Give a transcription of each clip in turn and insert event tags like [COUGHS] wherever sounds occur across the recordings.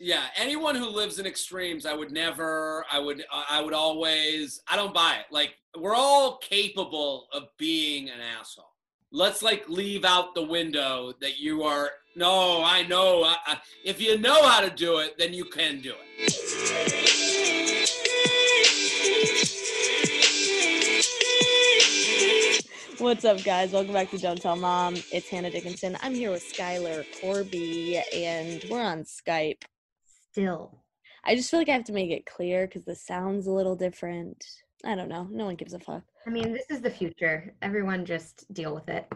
Yeah, anyone who lives in extremes, I would never, I would, I would always, I don't buy it. Like, we're all capable of being an asshole. Let's like leave out the window that you are, no, I know. I, I, if you know how to do it, then you can do it. What's up, guys? Welcome back to Don't Tell Mom. It's Hannah Dickinson. I'm here with Skylar Corby, and we're on Skype. Still. I just feel like I have to make it clear because the sound's a little different. I don't know. No one gives a fuck. I mean, this is the future. Everyone just deal with it.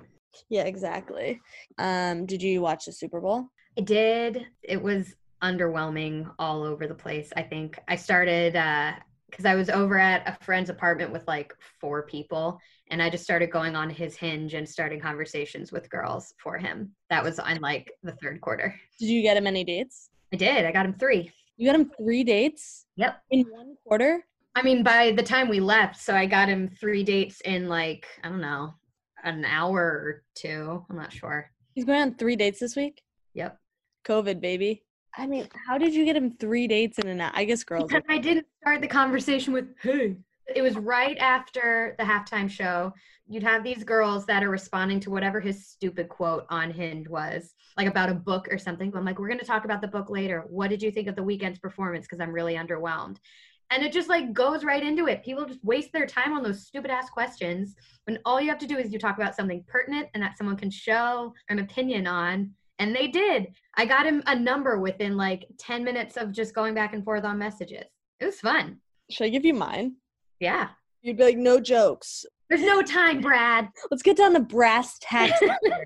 Yeah, exactly. Um, did you watch the Super Bowl? I did. It was underwhelming all over the place. I think I started uh because I was over at a friend's apartment with like four people, and I just started going on his hinge and starting conversations with girls for him. That was on like the third quarter. Did you get him any dates? I did. I got him three. You got him three dates Yep. in one quarter? I mean, by the time we left, so I got him three dates in like, I don't know, an hour or two. I'm not sure. He's going on three dates this week? Yep. COVID, baby. I mean, how did you get him three dates in an hour? I guess girls. Because I didn't start the conversation with hey. It was right after the halftime show. You'd have these girls that are responding to whatever his stupid quote on Hinge was, like about a book or something. I'm like, we're going to talk about the book later. What did you think of the Weeknd's performance? Because I'm really underwhelmed. And it just like goes right into it. People just waste their time on those stupid ass questions when all you have to do is you talk about something pertinent and that someone can show an opinion on. And they did. I got him a number within like 10 minutes of just going back and forth on messages. It was fun. Should I give you mine? Yeah. You'd be like, no jokes. There's no time, Brad. Let's get down to brass tacks.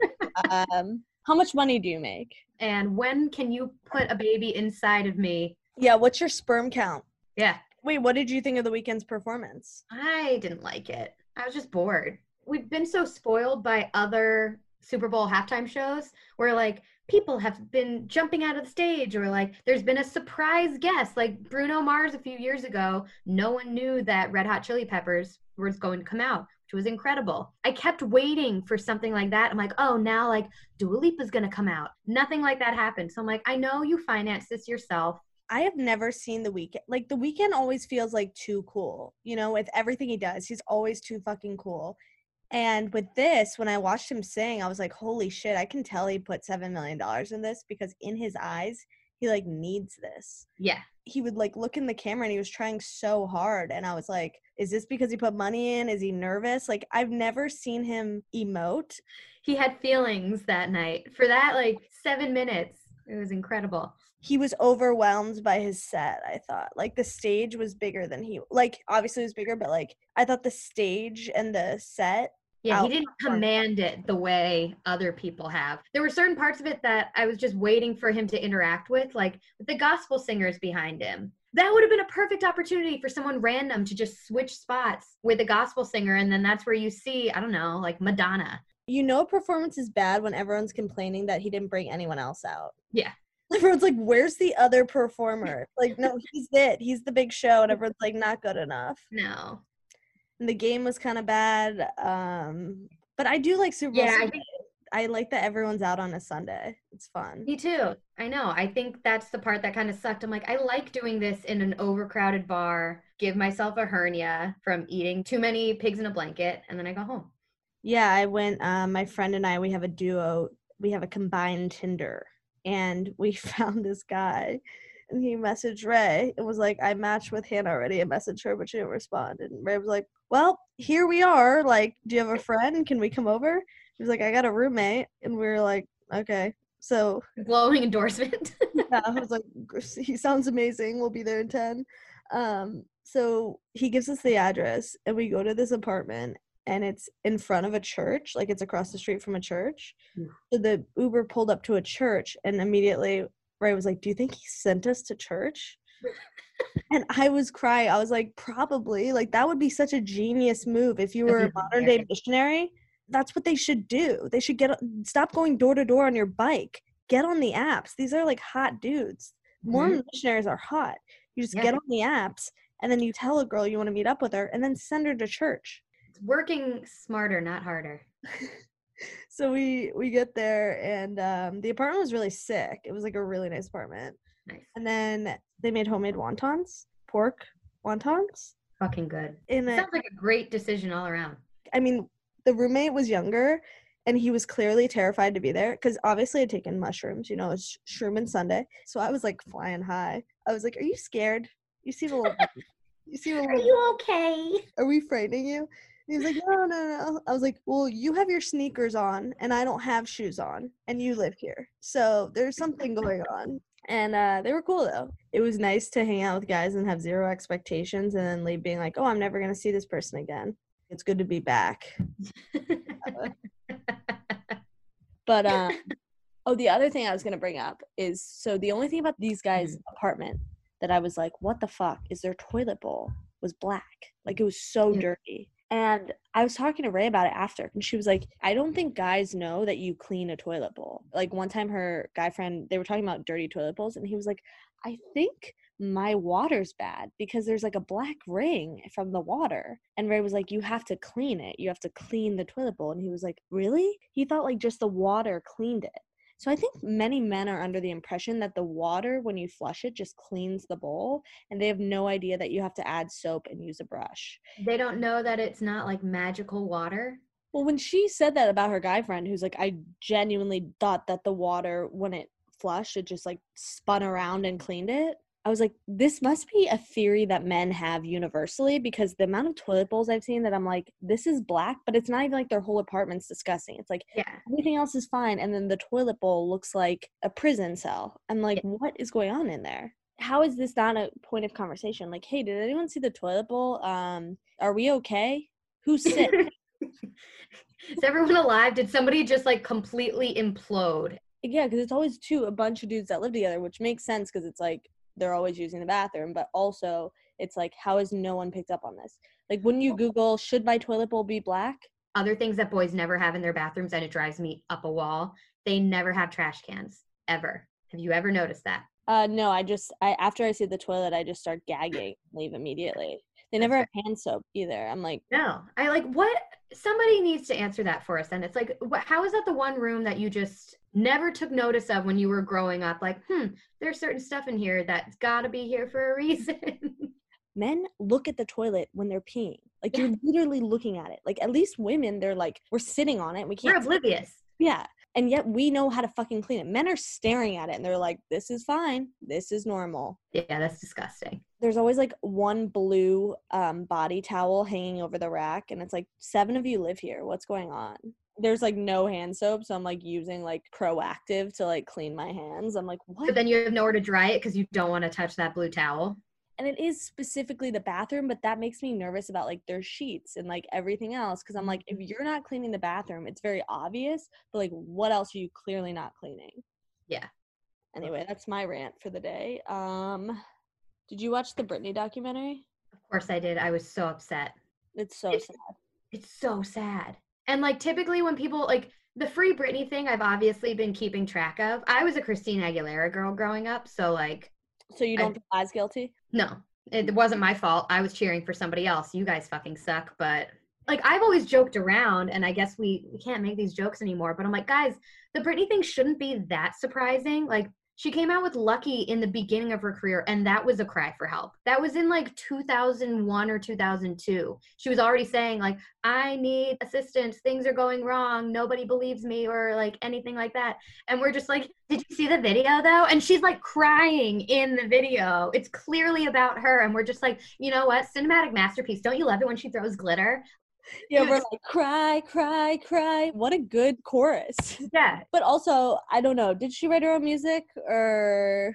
[LAUGHS] um, how much money do you make? and when can you put a baby inside of me? Yeah, what's your sperm count? Yeah. Wait, what did you think of the Weeknd's performance? I didn't like it. I was just bored. We've been so spoiled by other Super Bowl halftime shows where like people have been jumping out of the stage or like there's been a surprise guest like Bruno Mars a few years ago. No one knew that Red Hot Chili Peppers was going to come out, which was incredible. I kept waiting for something like that. I'm like, oh, now like Dua going to come out. Nothing like that happened. So I'm like, I know you financed this yourself. I have never seen the Weeknd. Like the Weeknd always feels like too cool. You know, with everything he does, he's always too fucking cool. And with this, when I watched him sing, I was like, holy shit, I can tell he put seven million dollars in this because in his eyes, he like needs this. Yeah. He would like look in the camera and he was trying so hard. And I was like, is this because he put money in? Is he nervous? Like I've never seen him emote. He had feelings that night. For that like 7 minutes, it was incredible. He was overwhelmed by his set i thought like the stage was bigger than he like obviously it was bigger but like i thought the stage and the set Yeah, he didn't command it the way other people have. There were certain parts of it that I was just waiting for him to interact with, like with the gospel singers behind him. That would have been a perfect opportunity for someone random to just switch spots with a gospel singer. And then that's where you see, I don't know, like Madonna. You know, a performance is bad when everyone's complaining that he didn't bring anyone else out. Yeah. [LAUGHS] Everyone's like, "Where's the other performer?" Like, no, he's it. He's the big show, and everyone's like, "Not good enough." No. And the game was kind of bad. Um, but I do like Super Bowl. Yeah, I think I like that everyone's out on a Sunday. It's fun. me too. I know. I think that's the part that kind of sucked. I'm like, I like doing this in an overcrowded bar, give myself a hernia from eating too many pigs in a blanket, and then I go home. Yeah, I went. Um, my friend and I, we have a duo. We have a combined Tinder, and we [LAUGHS] found this guy, and he messaged Ray. It was like I matched with Hannah already. I messaged her, but she didn't respond. And Ray was like, "Well, here we are. Like, do you have a friend? Can we come over?" He was like, "I got a roommate," and we were like, "Okay." So [LAUGHS] Glowing endorsement. [LAUGHS] yeah, I was like, he sounds amazing. We'll be there in 10. Um, so he gives us the address and we go to this apartment and it's in front of a church, like it's across the street from a church. So the Uber pulled up to a church and immediately Ray was like, Do you think he sent us to church? [LAUGHS] and I was crying. I was like, Probably. Like, that would be such a genius move if you were a modern day missionary. That's what they should do. They should get stop going door to door on your bike. Get on the apps. These are like hot dudes. Mormon mm-hmm. missionaries are hot. You just Yeah. get on the apps and then you tell a girl you want to meet up with her and then send her to church. Working smarter, not harder. [LAUGHS] so we we get there and um, the apartment was really sick. It was like a really nice apartment. Nice. And then they made homemade wontons, pork wontons. Fucking good. In it, Sounds like a great decision all around. I mean, the roommate was younger and he was clearly terrified to be there because obviously I'd taken mushrooms, you know, it's sh- shroom and Sunday. So I was like flying high. I was like, Are you scared? You seem a little [LAUGHS] [LAUGHS] you seem a little Are you okay? are we frightening you? And he was like, no, no, no. I was like, well, you have your sneakers on and I don't have shoes on and you live here. So there's something going on. And uh, they were cool though. It was nice to hang out with guys and have zero expectations and then leave being like, oh, I'm never going to see this person again. It's good to be back. [LAUGHS] But um, oh, the other thing I was gonna bring up is so the only thing about these guys' apartment that I was like, what the fuck is their toilet bowl was black, like it was so dirty. And I was talking to Ray about it after, and she was like, I don't think guys know that you clean a toilet bowl. Like one time, her guy friend, they were talking about dirty toilet bowls, and he was like, I think my water's bad because there's like a black ring from the water. And Ray was like, You have to clean it. You have to clean the toilet bowl. And he was like, Really? He thought like just the water cleaned it. So I think many men are under the impression that the water, when you flush it, just cleans the bowl. And they have no idea that you have to add soap and use a brush. they don't know that it's not like magical water. Well, when she said that about her guy friend, who's like, I genuinely thought that the water, when it flushed, it just like spun around and cleaned it. I was like, this must be a theory that men have universally because the amount of toilet bowls I've seen that I'm like, this is black, but it's not even like their whole apartment's disgusting. It's like Yeah. everything else is fine. And then the toilet bowl looks like a prison cell. I'm like, what is going on in there? How is this not a point of conversation? Like, hey, did anyone see the toilet bowl? Um, are we okay? Who's sick? [LAUGHS] Is everyone alive? Did somebody just like completely implode? Yeah, because it's always two, a bunch of dudes that live together, which makes sense because it's like they're always using the bathroom, but also it's like, how has no one picked up on this? Like, when you Google, should my toilet bowl be black? Other things that boys never have in their bathrooms, and it drives me up a wall. They never have trash cans ever. Have you ever noticed that? Uh, no, I just, I after I see the toilet, I just start gagging, leave immediately. They never have hand soap either. I'm like, No, I like what somebody needs to answer that for us. And it's like, wh- how is that the one room that you just never took notice of when you were growing up? Like, hmm, there's certain stuff in here that's got to be here for a reason. [LAUGHS] men look at the toilet when they're peeing. Like, Yeah. you're literally looking at it. Like, at least women, they're like, we're sitting on it. We can't We're oblivious. Yeah. And yet we know how to fucking clean it. Men are staring at it and they're like, this is fine. This is normal. Yeah, that's disgusting. There's always like one blue um, body towel hanging over the rack. And it's like, seven of you live here. What's going on? There's like no hand soap. So I'm like using like Proactiv to like clean my hands. I'm like, what? But then you have nowhere to dry it because you don't want to touch that blue towel. and it is specifically the bathroom, but that makes me nervous about like their sheets and like everything else. Cause I'm like, if Mm-hmm. you're not cleaning the bathroom, it's very obvious, but like what else are you clearly not cleaning? Yeah. Anyway, that's my rant for the day. Um did you watch the Britney documentary? Of course I did. I was so upset. It's so It's- sad. It's so sad. And like typically when people like the free Britney thing, I've obviously been keeping track of. I was a Christina Aguilera girl growing up, so like So you don't feel as guilty? no, it wasn't my fault. I was cheering for somebody else. You guys fucking suck. But like I've always joked around, and I guess we we can't make these jokes anymore. But I'm like, guys, the Britney thing shouldn't be that surprising. Like she came out with Lucky in the beginning of her career, and that was a cry for help. That was in like 2001 or 2002. She was already saying like, I need assistance. Things are going wrong. Nobody believes me, or like anything like that. And we're just like, did you see the video though? And she's like crying in the video. It's clearly about her. And we're just like, you know what? Cinematic masterpiece. Don't you love it when she throws glitter? Yeah, we're like cry, cry, cry. What a good chorus. [LAUGHS] Yeah. but also, I don't know, did she write her own music or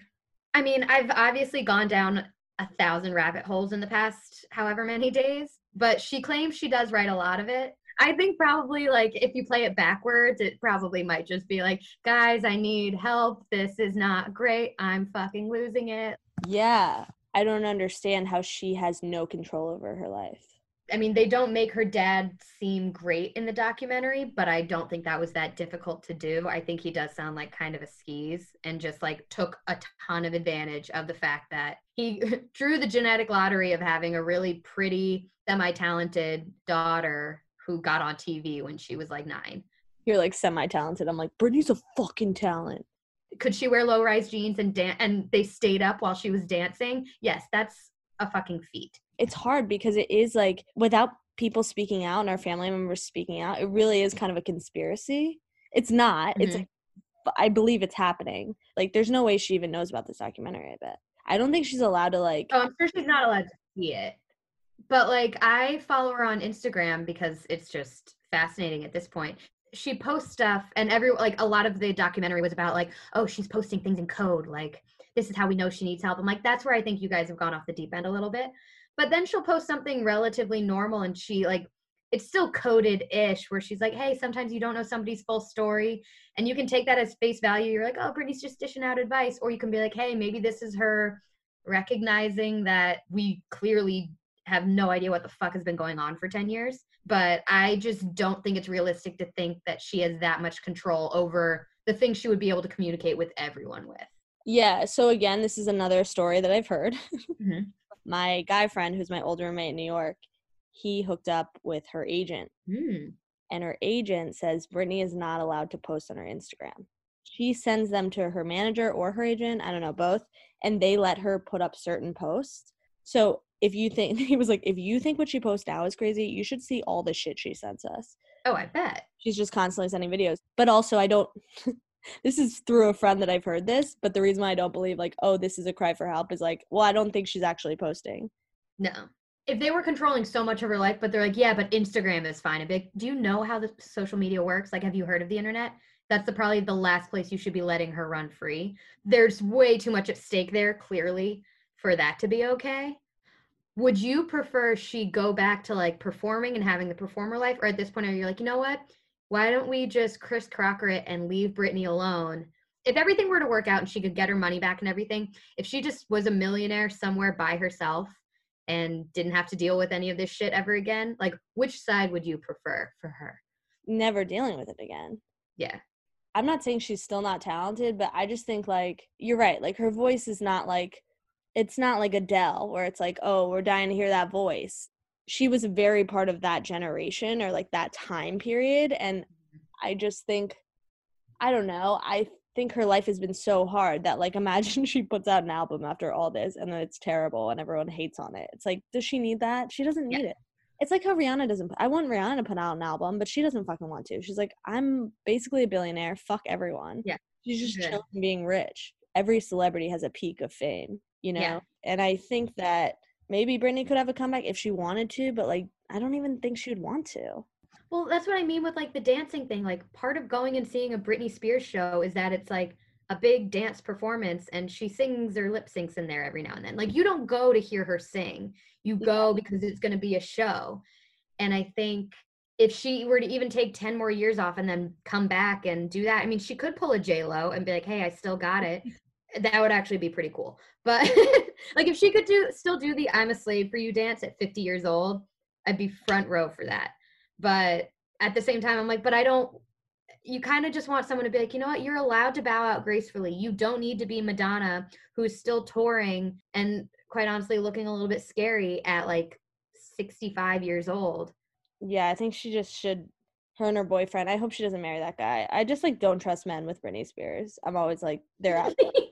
I mean, I've obviously gone down a thousand rabbit holes in the past however many days, but she claims she does write a lot of it. I think probably like if you play it backwards, it probably might just be like, guys, I need help. This is not great. I'm fucking losing it. Yeah, I don't understand how she has no control over her life. I mean, they don't make her dad seem great in the documentary, but I don't think that was that difficult to do. I think he does sound like kind of a skis and just like took a ton of advantage of the fact that he [LAUGHS] drew the genetic lottery of having a really pretty, semi talented daughter who got on TV when she was like nine. You're like semi-talented. I'm like, Britney's a fucking talent. Could she wear low rise jeans and dan- and they stayed up while she was dancing? Yes, that's a fucking feat. It's hard because it is like without people speaking out and our family members speaking out, it really is kind of a conspiracy. It's not. It's Mhm. like, but I believe it's happening. Like there's no way she even knows about this documentary, I bet. I don't think she's allowed to like Oh, I'm sure she's not allowed to see it. But like I follow her on Instagram because it's just fascinating at this point. She posts stuff and every like a lot of the documentary was about like, oh, she's posting things in code, like this is how we know she needs help. I'm like, that's where I think you guys have gone off the deep end a little bit. But then she'll post something relatively normal and she like it's still coded ish where she's like, hey, sometimes you don't know somebody's full story. And you can take that as face value. You're like, oh, Britney's just dishing out advice. Or you can be like, hey, maybe this is her recognizing that we clearly have no idea what the fuck has been going on for 10 years. But I just don't think it's realistic to think that she has that much control over the things she would be able to communicate with everyone with. Yeah, so again, this is another story that I've heard. Mhm. My guy friend, who's my older roommate in New York, he hooked up with her agent, Hmm. and her agent says Britney is not allowed to post on her Instagram. She sends them to her manager or her agent, I don't know, both, and they let her put up certain posts. So if you think, [LAUGHS] he was like, if you think what she posts now is crazy, you should see all the shit she sends us. Oh, I bet. She's just constantly sending videos. But also, I don't. [LAUGHS] this is through a friend that I've heard this, but the reason why I don't believe like, oh, this is a cry for help is like, well, I don't think she's actually posting. No. If they were controlling so much of her life, but they're like, yeah, but Instagram is fine. I'd like, do you know how the social media works? Like, have you heard of the internet? That's the probably the last place you should be letting her run free. There's way too much at stake there, clearly, for that to be okay. Would you prefer she go back to like performing and having the performer life, or at this point are you like, you know what? Why don't we just Chris Crocker it and leave Britney alone? If everything were to work out and she could get her money back and everything, if she just was a millionaire somewhere by herself and didn't have to deal with any of this shit ever again, like which side would you prefer for her? Never dealing with it again. Yeah. I'm not saying she's still not talented, but I just think like you're right. Like her voice is not like it's not like Adele where it's like, oh, we're dying to hear that voice. She was very part of that generation or like that time period. And I just think I don't know. I think her life has been so hard that like [LAUGHS] imagine she puts out an album after all this and then it's terrible and everyone hates on it. It's like, does she need that? She doesn't Yeah. need it. It's like how Rihanna doesn't. I want Rihanna to put out an album, but she doesn't fucking want to. She's like, I'm basically a billionaire. Fuck everyone. Yeah. She's just Yeah. chilling being rich. Every celebrity has a peak of fame, you know? Yeah. And I think that maybe Britney could have a comeback if she wanted to, but like, I don't even think she would want to. Well, that's what I mean with like the dancing thing. Like part of going and seeing a Britney Spears show is that it's like a big dance performance and she sings or lip syncs in there every now and then. Like you don't go to hear her sing. You go because it's going to be a show. And I think if she were to even take 10 more years off and then come back and do that, I mean, she could pull a J Lo and be like, hey, I still got it. That would actually be pretty cool. But [LAUGHS] like if she could do still do the I'm a slave for you dance at 50 years old, I'd be front row for that. But at the same time, I'm like, but I don't you kind of just want someone to be like, you know what, you're allowed to bow out gracefully. You don't need to be Madonna, who's still touring and quite honestly looking a little bit scary at like 65 years old. Yeah, I think she just should. Her and her boyfriend. I hope she doesn't marry that guy. I just like don't trust men with Britney Spears. I'm always like they're out. [LAUGHS]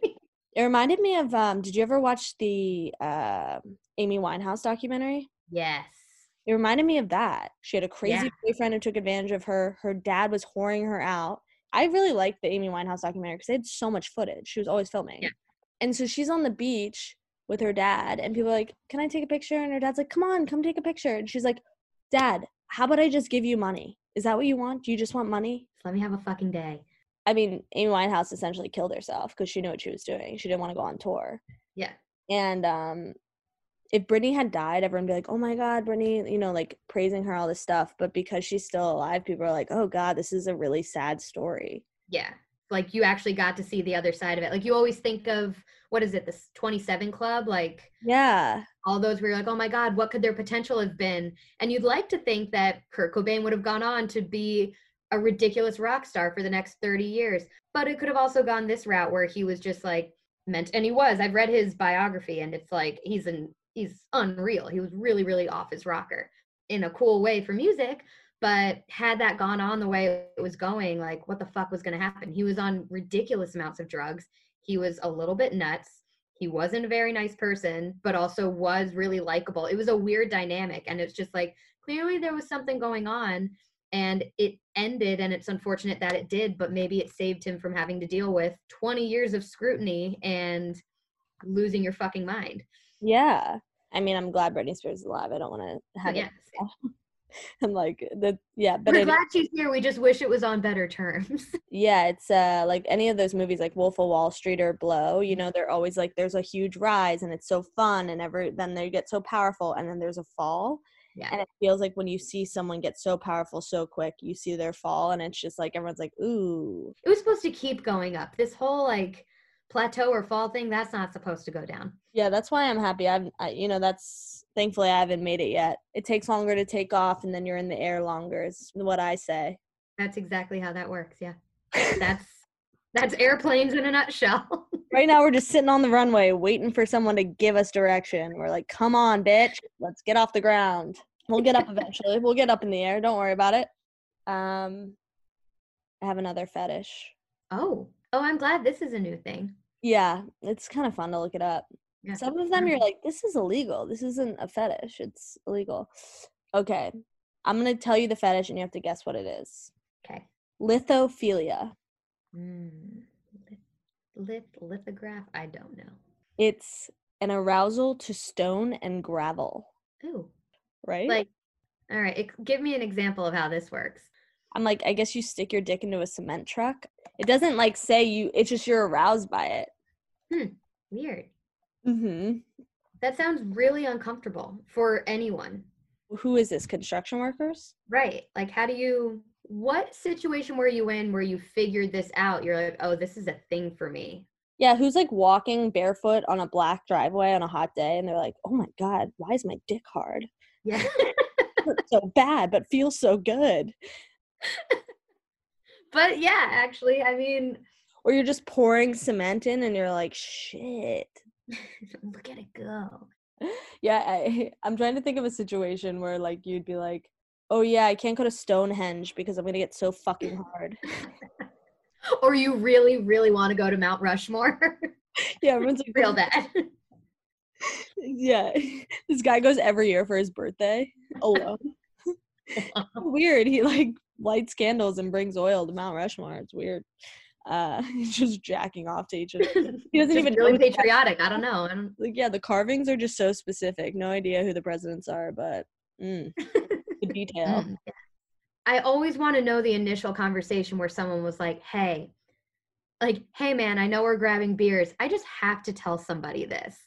It reminded me of. um Did you ever watch the uh, Amy Winehouse documentary? yes. It reminded me of that. She had a crazy Yeah. boyfriend who took advantage of her. Her dad was whoring her out. I really liked the Amy Winehouse documentary because they had so much footage. She was always filming. Yeah. And so she's on the beach with her dad, and people are like, Can I take a picture? And her dad's like, Come on, come take a picture. And she's like, Dad, how about I just give you money? Is that what you want? Do you just want money? Let me have a fucking day. I mean, Amy Winehouse essentially killed herself because she knew what she was doing. She didn't want to go on tour. Yeah. And um, if Britney had died, everyone would be like, "Oh my God, Britney!" You know, like praising her all this stuff. But because she's still alive, people are like, "Oh God, this is a really sad story." Yeah. Like you actually got to see the other side of it. Like you always think of what is it, this 27 club? Like Yeah, all those where you're like, oh my God, what could their potential have been? And you'd like to think that Kurt Cobain would have gone on to be a ridiculous rock star for the next 30 years. But it could have also gone this route where he was just like meant and he was. I've read his biography and it's like he's an he's unreal. He was really, really off his rocker in a cool way for music. But had that gone on the way it was going, like what the fuck was gonna happen? He was on ridiculous amounts of drugs. He was a little bit nuts he wasn't a very nice person but also was really likable it was a weird dynamic and it's just like clearly there was something going on and it ended and it's unfortunate that it did but maybe it saved him from having to deal with 20 years of scrutiny and losing your fucking mind yeah. I mean, I'm glad Britney Spears is alive. I don't want to have yeah it. [LAUGHS] I'm like the yeah, but we're it, glad she's here we just wish it was on better terms [LAUGHS] yeah, it's uh like any of those movies like Wolf of Wall Street or Blow. You know, they're always like there's a huge rise and it's so fun and ever then they get so powerful and then there's a fall. Yeah And it feels like when you see someone get so powerful so quick, you see their fall, and it's just like everyone's like, "Ooh, it was supposed to keep going up this whole like plateau or fall thing that's not supposed to go down yeah." That's why I'm happy. I've, I, you know, that's thankfully I haven't made it yet. It takes longer to take off, and then you're in the air longer. Is what I say. that's exactly how that works yeah [LAUGHS] that's that's airplanes in a nutshell [LAUGHS] right now, we're just sitting on the runway waiting for someone to give us direction. We're like, "Come on, bitch, let's get off the ground. We'll get up [LAUGHS] eventually. We'll get up in the air. Don't worry about it." Um, I have another fetish. Oh, oh, I'm glad this is a new thing. Yeah, it's kind of fun to look it up. Yeah. Some of them you're like, this is illegal. This isn't a fetish. It's illegal. Okay. I'm going to tell you the fetish and you have to guess what it is. Okay. Lithophilia. Mm. Lith, lithograph? I don't know. It's an arousal to stone and gravel, Ooh, right? like, all right. ex- give me an example of how this works. I'm like, I guess you stick your dick into a cement truck. It doesn't like say you, it's just you're aroused by it. Hmm. Weird. Mm-hmm. That sounds really uncomfortable for anyone. Who is this? Construction workers? Right. Like, how do you, what situation were you in where you figured this out? You're like, oh, this is a thing for me. Yeah, who's like walking barefoot on a black driveway on a hot day and they're like, oh my God, why is my dick hard? Yeah. [LAUGHS] [LAUGHS] so bad, but feels so good. but yeah, actually, I mean, Or you're just pouring cement in and you're like, shit. [LAUGHS] look at it go. Yeah, I, I'm trying to think of a situation where like you'd be like, oh yeah, I can't go to Stonehenge because I'm gonna get so fucking hard. [LAUGHS] or you really, really want to go to Mount Rushmore [LAUGHS] yeah, everyone's [LAUGHS] like, real bad. yeah, this guy goes every year for his birthday alone. weird. He like lights candles and brings oil to Mount Rushmore. It's weird. Uh, he's just jacking off to each other. He doesn't even really patriotic. I don't know. I don't, like yeah the carvings are just so specific no idea who the presidents are but mm, the detail Mm. I always want to know the initial conversation where someone was like, "Hey, like, hey man, I know we're grabbing beers. I just have to tell somebody this.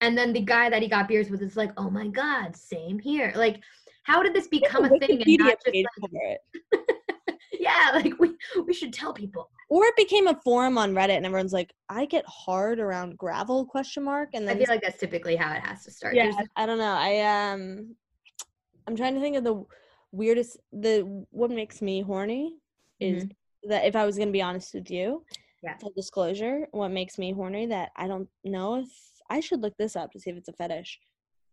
And then the guy that he got beers with is like, oh my God, same here. Like, how did this become a thing and not just like, [LAUGHS] yeah, like we we should tell people. Or it became a forum on Reddit, and everyone's like, "I get hard around gravel?" Question mark. And I feel like that's typically how it has to start. yeah, There's- I don't know. I um, I'm trying to think of the weirdest. The what makes me horny is mm-hmm. that if I was gonna be honest with you, Yeah. full disclosure, what makes me horny that I don't know if I should look this up to see if it's a fetish.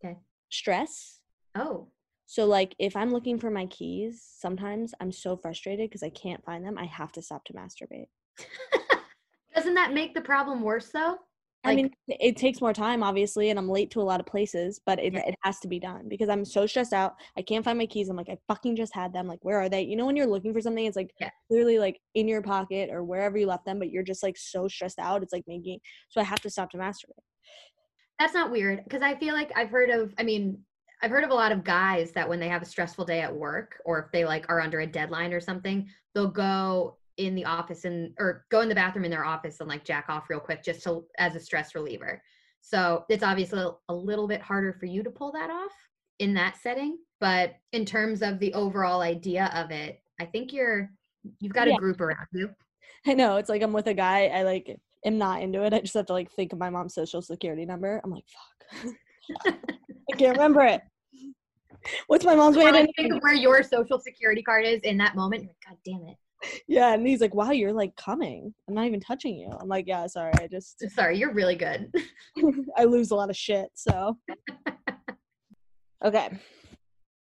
Okay. Stress. Oh, So like if I'm looking for my keys, sometimes I'm so frustrated because I can't find them. I have to stop to masturbate. [LAUGHS] doesn't that make the problem worse though? I mean, it takes more time, obviously, and I'm late to a lot of places, but it, it has to be done because I'm so stressed out. I can't find my keys. I'm like, I fucking just had them. Like, where are they? You know, when you're looking for something, it's like Yeah. clearly like in your pocket or wherever you left them, but you're just like so stressed out. It's like making, so I have to stop to masturbate. That's not weird because I feel like I've heard of. I mean, I've heard of a lot of guys that when they have a stressful day at work or if they like are under a deadline or something, they'll go in the office and or go in the bathroom in their office and like jack off real quick just to as a stress reliever. So it's obviously a little bit harder for you to pull that off in that setting, but in terms of the overall idea of it, I think you're you've got Yeah. a group around you. [LAUGHS] I know. It's like I'm with a guy. I like am not into it. I just have to like think of my mom's social security number. I'm like, fuck. [LAUGHS] I can't remember it. What's my mom's like think of where your social security card is in that moment. You're like, God damn it. Yeah, and he's like, "Wow, you're like coming. I'm not even touching you." I'm like, "Yeah, sorry. I just Sorry, you're really good. [LAUGHS] I lose a lot of shit." So, [LAUGHS] okay,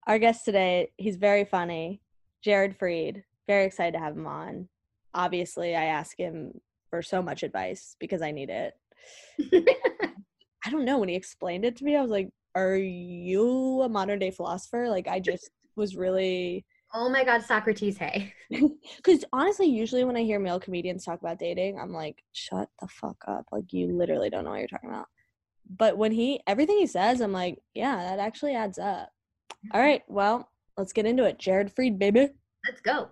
our guest today, he's very funny, Jared Freid. Very excited to have him on. Obviously, I ask him for so much advice because I need it. [LAUGHS] I don't know when he explained it to me. I was like, "Are you a modern day philosopher?" Like, I just was really oh my God, Socrates, hey. [LAUGHS] [LAUGHS] Because honestly, usually when I hear male comedians talk about dating, I'm like, shut the fuck up. Like, you literally don't know what you're talking about. But when he, everything he says, I'm like, yeah, that actually adds up. Mm-hmm. All right, well, let's get into it. Jared Freid, baby. Let's go.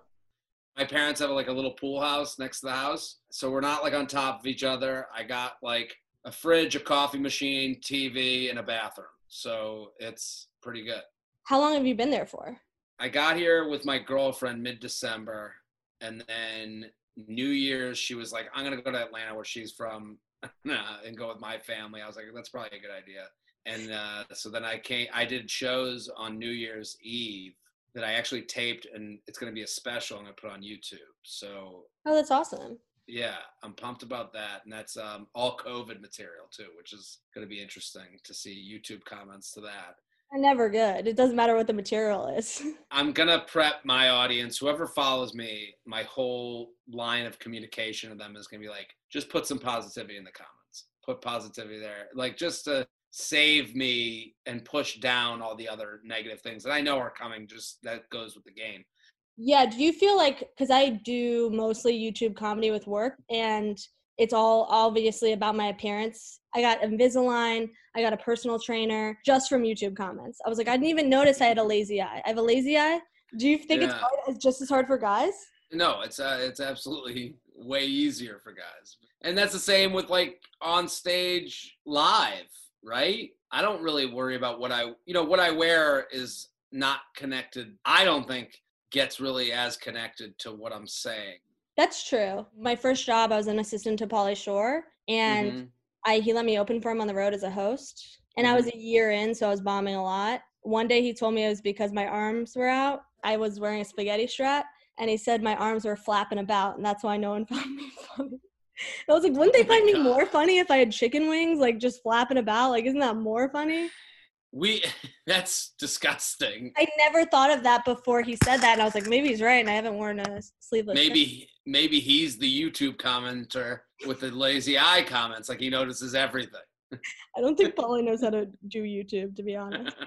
My parents have like a little pool house next to the house, so we're not like on top of each other. I got like a fridge, a coffee machine, TV, and a bathroom, so it's pretty good. How long have you been there for? I got here with my girlfriend mid December, and then New Year's she was like, "I'm gonna go to Atlanta, where she's from, [LAUGHS] and go with my family." I was like, "That's probably a good idea." And uh, so then I came. I did shows on New Year's Eve that I actually taped, and it's gonna be a special I'm gonna put on YouTube. So Oh, that's awesome. yeah, I'm pumped about that, and that's um, all COVID material too, which is gonna be interesting to see YouTube comments to that. They're never good. It doesn't matter what the material is. [LAUGHS] I'm gonna prep my audience. Whoever follows me, my whole line of communication to them is gonna be like, just put some positivity in the comments. Put positivity there, like just to save me and push down all the other negative things that I know are coming. Just that goes with the game. Yeah, do you feel like cuz I do mostly YouTube comedy with work and it's all obviously about my appearance. I got Invisalign, I got a personal trainer just from YouTube comments. I was like I didn't even notice I had a lazy eye. I have a lazy eye. Do you think it's hard, it's just as hard for guys? No, it's uh, it's absolutely way easier for guys, and that's the same with like on stage live, right? I don't really worry about what I, you know, what I wear is not connected. I don't think gets really as connected to what I'm saying. That's true. My first job I was an assistant to Pauly Shore and Mhm. I he let me open for him on the road as a host. And I was a year in, so I was bombing a lot. One day he told me it was because my arms were out. I was wearing a spaghetti strap, and he said my arms were flapping about, and that's why no one [LAUGHS] found me funny. I was like, wouldn't they Oh find me more funny if I had chicken wings, like just flapping about? Like, isn't that more funny? We [LAUGHS] that's disgusting. I never thought of that before he said that, and I was like, maybe he's right, and I haven't worn a sleeveless. shirt. Maybe maybe he's the YouTube commenter with the lazy eye comments, like he notices everything. I don't think [LAUGHS] Pauly knows how to do YouTube, to be honest. [LAUGHS]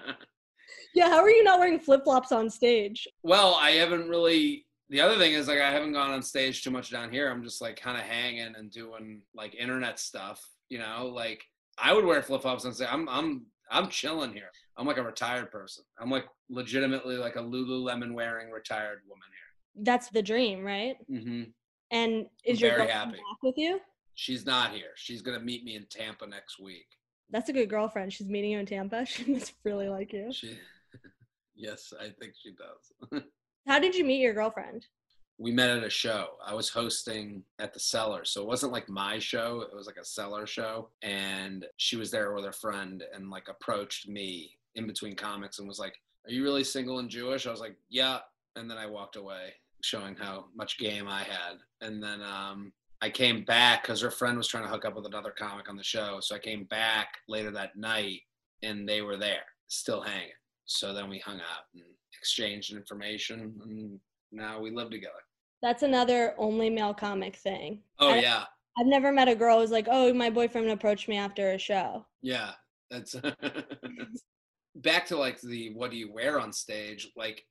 Yeah, how are you not wearing flip flops on stage? Well, I haven't really. The other thing is like I haven't gone on stage too much down here. I'm just like kind of hanging and doing like internet stuff. You know, like I would wear flip flops and say I'm I'm I'm chilling here. I'm like a retired person. I'm like legitimately like a Lululemon wearing retired woman here. That's the dream, right? here. hmm And is I'm your very girlfriend happy. back with you? She's not here. She's gonna meet me in Tampa next week. That's a good girlfriend. She's meeting you in Tampa. [LAUGHS] She must really like you. She, [LAUGHS] yes, I think she does. [LAUGHS] How did you meet your girlfriend? We met at a show. I was hosting at the cellar. So it wasn't like my show, it was like a cellar show. And she was there with her friend and like approached me in between comics and was like, Are you really single and Jewish? I was like, Yeah. And then I walked away, showing how much game I had. And then um, I came back because her friend was trying to hook up with another comic on the show. So I came back later that night and they were there, still hanging. So then we hung out and exchanged information and now we live together. That's another only male comic thing. Oh I- yeah. I've never met a girl who's like, oh, my boyfriend approached me after a show. Yeah, that's [LAUGHS] back to like the what do you wear on stage? Like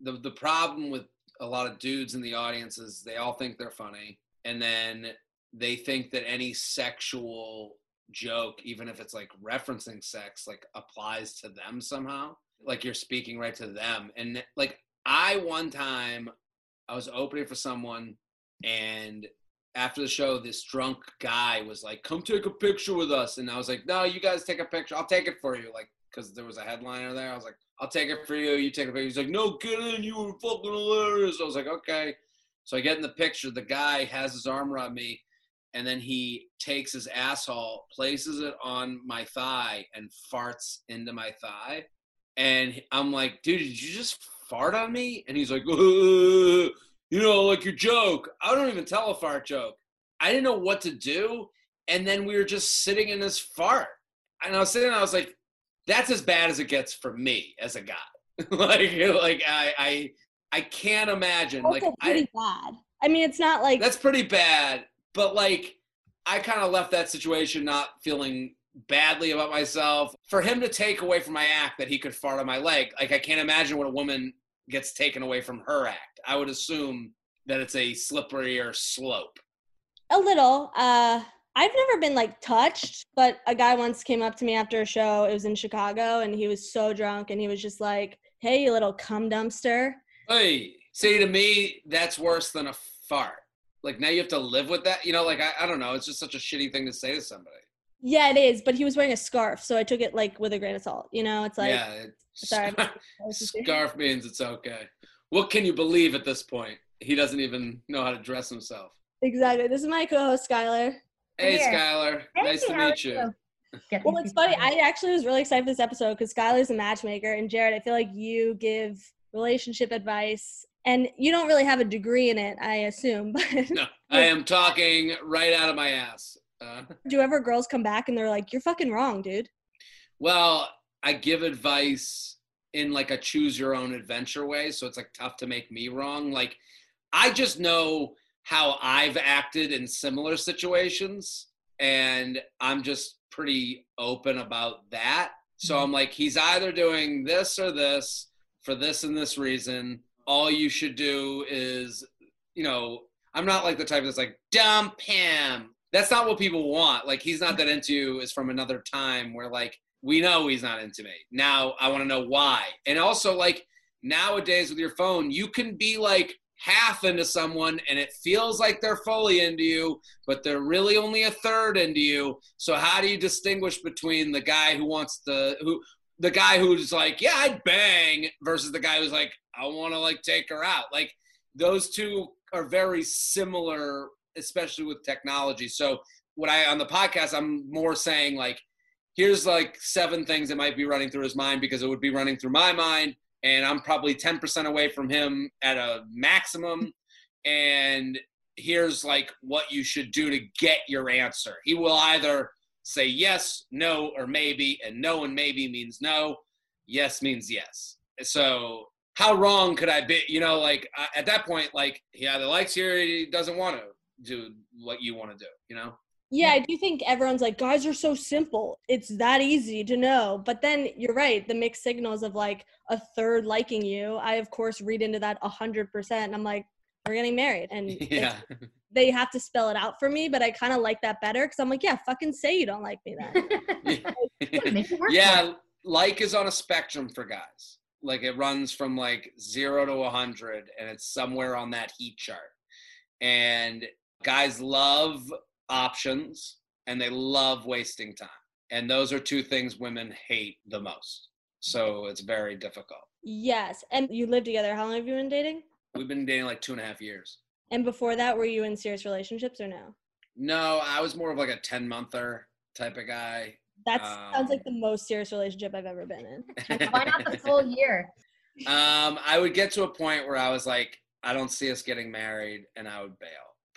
the the problem with a lot of dudes in the audience is they all think they're funny, and then they think that any sexual joke, even if it's like referencing sex, like applies to them somehow. Like you're speaking right to them, and like I one time I was opening for someone, and after the show, this drunk guy was like, "Come take a picture with us," and I was like, "No, you guys take a picture. I'll take it for you." Like, because there was a headliner there, I was like, "I'll take it for you. You take a picture." He's like, "No, get in. You were fucking hilarious." I was like, "Okay." So I get in the picture. The guy has his arm around me, and then he takes his asshole, places it on my thigh, and farts into my thigh. And I'm like, "Dude, did you just fart on me?" And he's like, "Uh, you know, like your joke. I don't even tell a fart joke. I didn't know what to do. And then we were just sitting in this fart. And I was sitting there, I was like, that's as bad as it gets for me as a guy. [LAUGHS] like, like I, I, I can't imagine. Also Like, pretty I, bad. I mean, it's not like that's pretty bad. But like, I kind of left that situation not feeling badly about myself. For him to take away from my act that he could fart on my leg, like I can't imagine what a woman gets taken away from her act. I would assume that it's a slipperier slope. a little. Uh, I've never been like touched, but a guy once came up to me after a show. It was in Chicago, and he was so drunk, and he was just like, "Hey, you little cum dumpster." Hey, see to me, that's worse than a fart. Like now you have to live with that. You know, like I, I don't know. It's just such a shitty thing to say to somebody. Yeah, it is, but he was wearing a scarf, so I took it like with a grain of salt. You know, it's like yeah, it- sorry, [LAUGHS] scarf means it's okay. What can you believe at this point? He doesn't even know how to dress himself. exactly. This is my co-host Skylar. Hey, Here. Skylar. Hey, nice to meet you. [LAUGHS] Get Well, it's funny. I actually was really excited for this episode because Skylar's a matchmaker, and Jared, I feel like you give relationship advice, and you don't really have a degree in it, I assume. [LAUGHS] But No, I am talking right out of my ass. Uh, [LAUGHS] do ever girls come back and they're like, "You're fucking wrong, dude"? well, I give advice in like a choose your own adventure way, so it's like tough to make me wrong. Like I just know how I've acted in similar situations, and I'm just pretty open about that. So I'm like, he's either doing this or this for this and this reason. All you should do is, you know, I'm not like the type that's like, dump him. That's not what people want. Like, he's not that into you is from another time where, like, we know he's not into me. Now I want to know why. And also, like, nowadays with your phone, you can be like half into someone and it feels like they're fully into you, but they're really only a third into you. So how do you distinguish between the guy who wants the who the guy who's like, yeah, I'd bang versus the guy who's like, I want to like take her out. Like those two are very similar, especially with technology. So what I on the podcast, I'm more saying like, here's like seven things that might be running through his mind because it would be running through my mind, and I'm probably 10% away from him at a maximum. [LAUGHS] And here's like what you should do to get your answer. He will either say yes, no, or maybe, and no and maybe means no. Yes means yes. So how wrong could I be? You know, like uh, at that point, like he either likes you or he doesn't want to do what you want to do. You know? Yeah, I do think everyone's like, guys are so simple. It's that easy to know. But then you're right, the mixed signals of like a third liking you. I of course read into that a hundred percent. And I'm like, we're getting married, and [LAUGHS] Yeah. they have to spell it out for me. But I kind of like that better because I'm like, yeah, fucking say you don't like me then. [LAUGHS] Yeah, make it work for yeah, like is on a spectrum for guys. Like it runs from like zero to a hundred, and it's somewhere on that heat chart. And guys love options and they love wasting time. And those are two things women hate the most. So it's very difficult. Yes. And you live together. How long have you been dating? We've been dating like two and a half years. And before that, were you in serious relationships or no? No, I was more of like a 10 monther type of guy. That sounds like Um, the most serious relationship I've ever been in. [LAUGHS] Why not the full year? Um, I would get to a point where I was like, I don't see us getting married, and I would bail.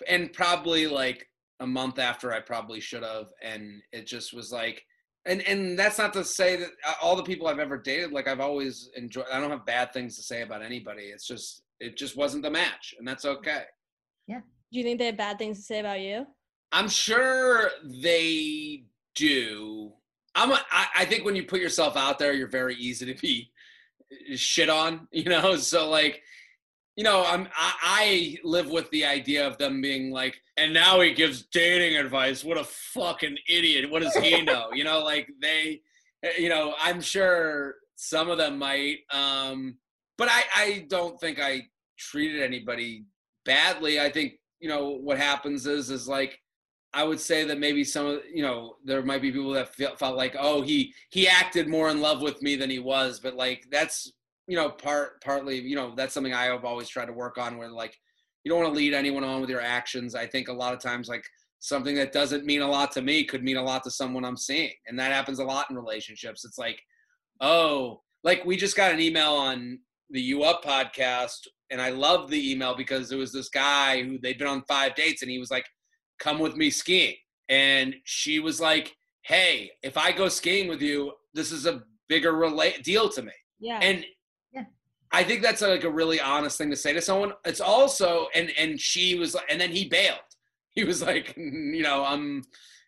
And probably like a month after, I probably should have, and it just was like, and and that's not to say that uh, all the people I've ever dated, like I've always enjoyed. I don't have bad things to say about anybody. It's just it just wasn't the match, and that's okay. Yeah. Do you think they have bad things to say about you? I'm sure they do. I'm. A, I, I think when you put yourself out there, you're very easy to be shit on. You know, [LAUGHS] so like, you know, I'm. I, I live with the idea of them being like, and now he gives dating advice. What a fucking idiot! What does he know? you know, like they, you know, I'm sure some of them might. Um, but I, I don't think I treated anybody badly. I think you know what happens is is like I would say that maybe some of you know there might be people that felt, felt like oh he he acted more in love with me than he was, but like that's you know part partly you know that's something I have always tried to work on where like you don't want to lead anyone on with your actions. I think a lot of times like something that doesn't mean a lot to me could mean a lot to someone I'm seeing, and that happens a lot in relationships. It's like oh like we just got an email on the You Up podcast, and I love the email because it was this guy who they'd been on five dates, and he was like, "Come with me skiing," and she was like, "Hey, if I go skiing with you, this is a bigger relate deal to me," Yeah. and Yeah. I think that's like a really honest thing to say to someone. It's also, and and she was, and then he bailed. He was like, you know, um,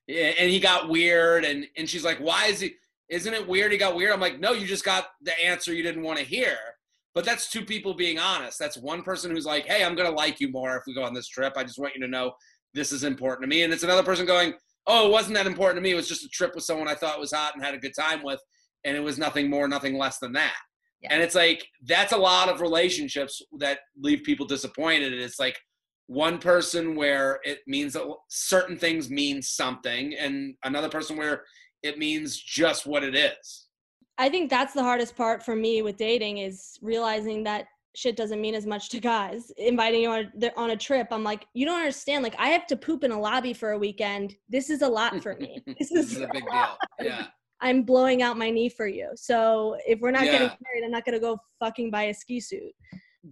and he got weird, and and she's like, why is he? Isn't it weird? He got weird. I'm like, no, you just got the answer you didn't want to hear. But that's two people being honest. That's one person who's like, hey, I'm gonna like you more if we go on this trip. I just want you to know this is important to me. And it's another person going, oh, it wasn't that important to me. It was just a trip with someone I thought was hot and had a good time with, and it was nothing more, nothing less than that. Yeah. And it's like that's a lot of relationships that leave people disappointed. It's like one person where it means that certain things mean something, and another person where it means just what it is. I think that's the hardest part for me with dating is realizing that shit doesn't mean as much to guys. Inviting you on a, on a trip, I'm like, you don't understand. Like, I have to poop in a lobby for a weekend. This is a lot for me. This [LAUGHS] this is is a big deal. Yeah. I'm blowing out my knee for you. So if we're not getting married, I'm not gonna go fucking buy a ski suit.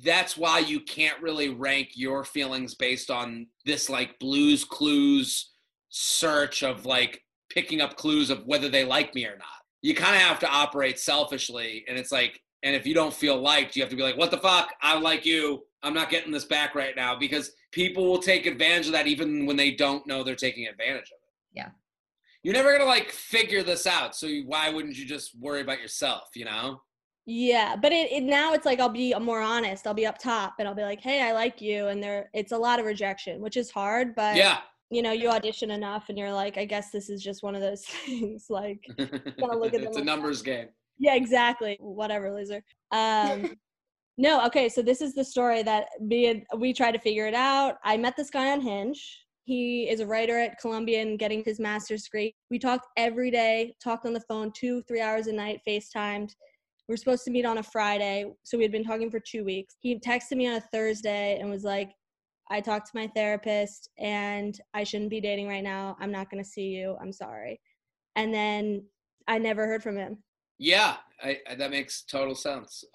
that's why you can't really rank your feelings based on this like Blue's Clues search of like picking up clues of whether they like me or not. You kind of have to operate selfishly and it's like and if you don't feel liked, you have to be like, "What the fuck? I like you. I'm not getting this back right now." Because people will take advantage of that even when they don't know they're taking advantage of it. Yeah. You're never going to like figure this out. So why wouldn't you just worry about yourself, you know? Yeah, but it, it now it's like I'll be more honest. I'll be up top and I'll be like, "Hey, I like you," and there it's a lot of rejection, which is hard. But Yeah. you know, you audition enough, and you're like, "I guess this is just one of those [LAUGHS] things." Like, [LAUGHS] gotta look at it's a like numbers game. yeah, exactly. Whatever, loser. Um, no, okay. So this is the story that me and we tried to figure it out. I met this guy on Hinge. He is a writer at Columbia and getting his master's degree. We talked every day, talked on the phone two, three hours a night, FaceTimed. We are supposed to meet on a Friday, so we had been talking for two weeks. He texted me on a Thursday and was like, I talked to my therapist and I shouldn't be dating right now. I'm not going to see you. I'm sorry. And then I never heard from him. Yeah, I, I, that makes total sense. [LAUGHS]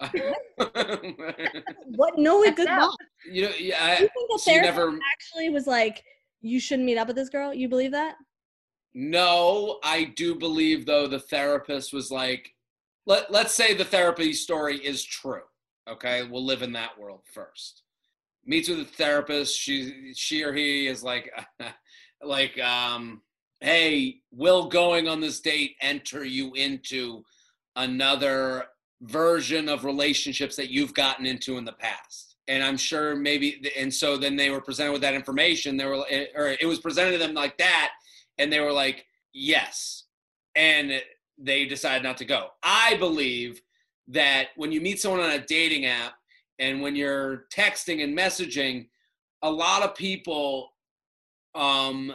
What? No, it Checks good luck. you know, yeah, You I, think the so therapist never. actually was like, you shouldn't meet up with this girl? You believe that? No, I do believe though the therapist was like, let let's say the therapy story is true. Okay, we'll live in that world first. Meets with a therapist. She she or he is like, [LAUGHS] like, um, hey, will going on this date enter you into another version of relationships that you've gotten into in the past? And I'm sure maybe, and so then they were presented with that information. They were, or it was presented to them like that, and they were like, yes. And they decided not to go. I believe that when you meet someone on a dating app and when you're texting and messaging, a lot of people um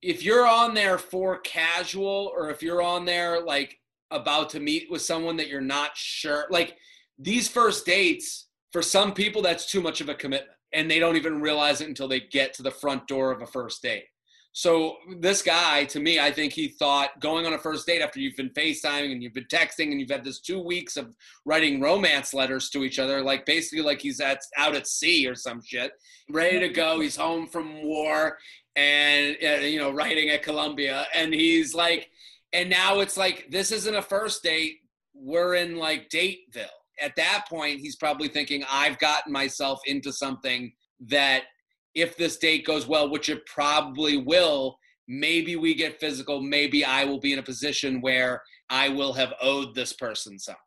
if you're on there for casual or if you're on there like about to meet with someone that you're not sure like these first dates for some people that's too much of a commitment and they don't even realize it until they get to the front door of a first date. So this guy to me i think he thought going on a first date after you've been facetiming and you've been texting and you've had this two weeks of writing romance letters to each other like basically like he's at out at sea or some shit ready to go he's home from war and uh, you know writing at columbia and he's like and now it's like this isn't a first date we're in like dateville at that point he's probably thinking i've gotten myself into something that if this date goes well which it probably will maybe we get physical maybe i will be in a position where i will have owed this person something.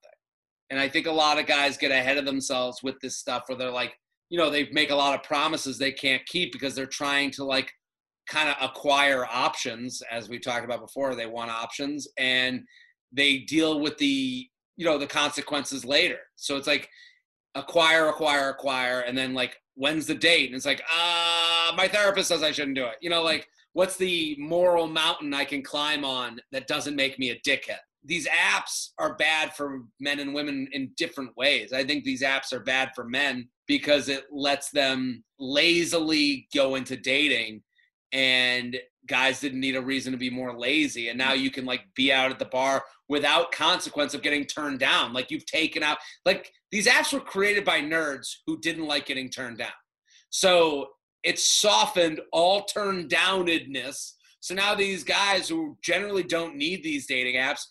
And i think a lot of guys get ahead of themselves with this stuff where they're like you know they make a lot of promises they can't keep because they're trying to like kind of acquire options as we talked about before they want options and they deal with the you know the consequences later. So it's like acquire acquire acquire and then like when's the date? And it's like uh my therapist says i shouldn't do it. You know like what's the moral mountain i can climb on that doesn't make me a dickhead? These apps are bad for men and women in different ways. I think these apps are bad for men because it lets them lazily go into dating and guys didn't need a reason to be more lazy. And now you can like be out at the bar without consequence of getting turned down. Like you've taken out like these apps were created by nerds who didn't like getting turned down. So it's softened all turned downedness so now these guys who generally don't need these dating apps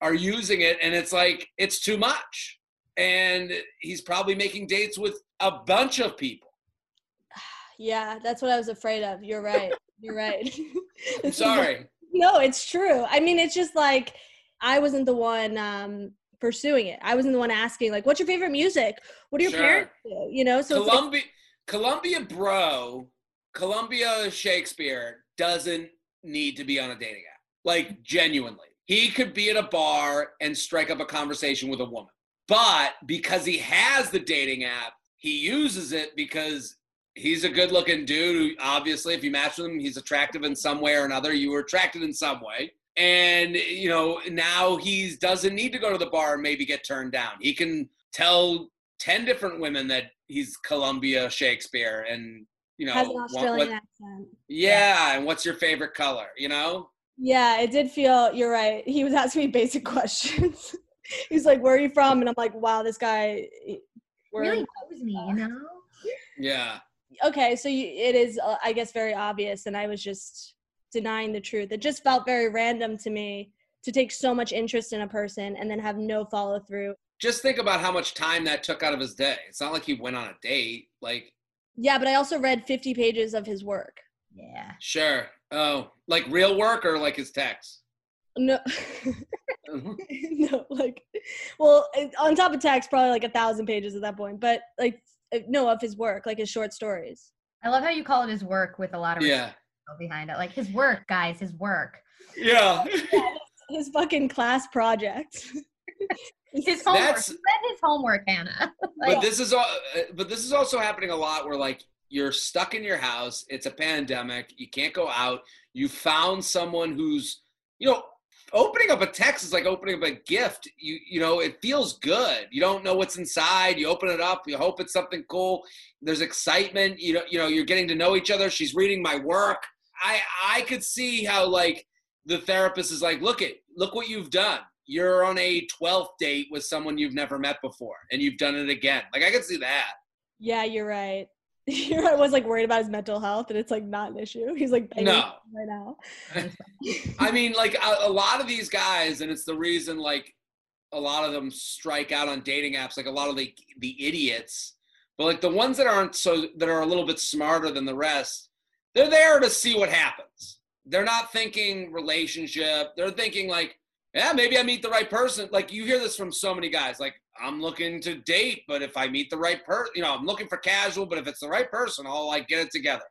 are using it and it's like it's too much. And he's probably making dates with a bunch of people. [SIGHS] Yeah, that's what I was afraid of. You're right. You're right. [LAUGHS] I'm sorry No, it's true. I mean, it's just like I wasn't the one um, pursuing it. I wasn't the one asking, like, "What's your favorite music? What do your Sure. parents do?" You know, so it's like, Columbia, Columbia Bro, Columbia Shakespeare doesn't need to be on a dating app. Like genuinely, he could be at a bar and strike up a conversation with a woman. But because he has the dating app, he uses it because he's a good-looking dude. Who obviously, if you match with him, he's attractive in some way or another. You were attracted in some way. And you know now he doesn't need to go to the bar and maybe get turned down. He can tell 10 different women that he's Columbia Shakespeare and you know has an Australian what- accent. yeah and what's your favorite color you know Yeah, it did feel. You're right. He was asking me basic [LAUGHS] questions. He's like, "Where are you from?" And I'm like, "Wow, this guy." Eh, we're- really knows me, you know? yeah okay, so you, it is, uh, I guess, very obvious, and I was just denying the truth. It just felt very random to me to take so much interest in a person and then have no follow through. just think about how much time that took out of his day it's not like he went on a date like Yeah, but I also read 50 pages of his work. Yeah. sure oh like real work or like his text No, [LAUGHS] no, like, well, on top of text, probably like a thousand pages at that point. But like, no, of his work, like his short stories. I love how you call it his work with a lot of yeah behind it. Like his work, guys, his work. yeah [LAUGHS] His fucking class project. [LAUGHS] His homework. That's- He read his homework, Hannah. [LAUGHS] like, but this is all uh, but this is also happening a lot where like you're stuck in your house it's a pandemic you can't go out you found someone who's you know opening up a text is like opening up a gift. You you know it feels good. You don't know what's inside. You open it up. You hope it's something cool. There's excitement. You know you know you're getting to know each other. She's reading my work. I i could see how like the therapist is like look at look what you've done. You're on a 12th date with someone you've never met before and you've done it again. Like i could see that. Yeah, you're right. You're. [LAUGHS] I was like worried about his mental health, and it's like not an issue. He's like banging No. right now. [LAUGHS] I mean, like a, a lot of these guys, and it's the reason like a lot of them strike out on dating apps. Like a lot of the the idiots, but like the ones that aren't so that are a little bit smarter than the rest, they're there to see what happens. They're not thinking relationship. They're thinking like, yeah, maybe I meet the right person. Like you hear this from so many guys. Like I'm looking to date, but if I meet the right person, you know, I'm looking for casual, but if it's the right person, I'll like get it together.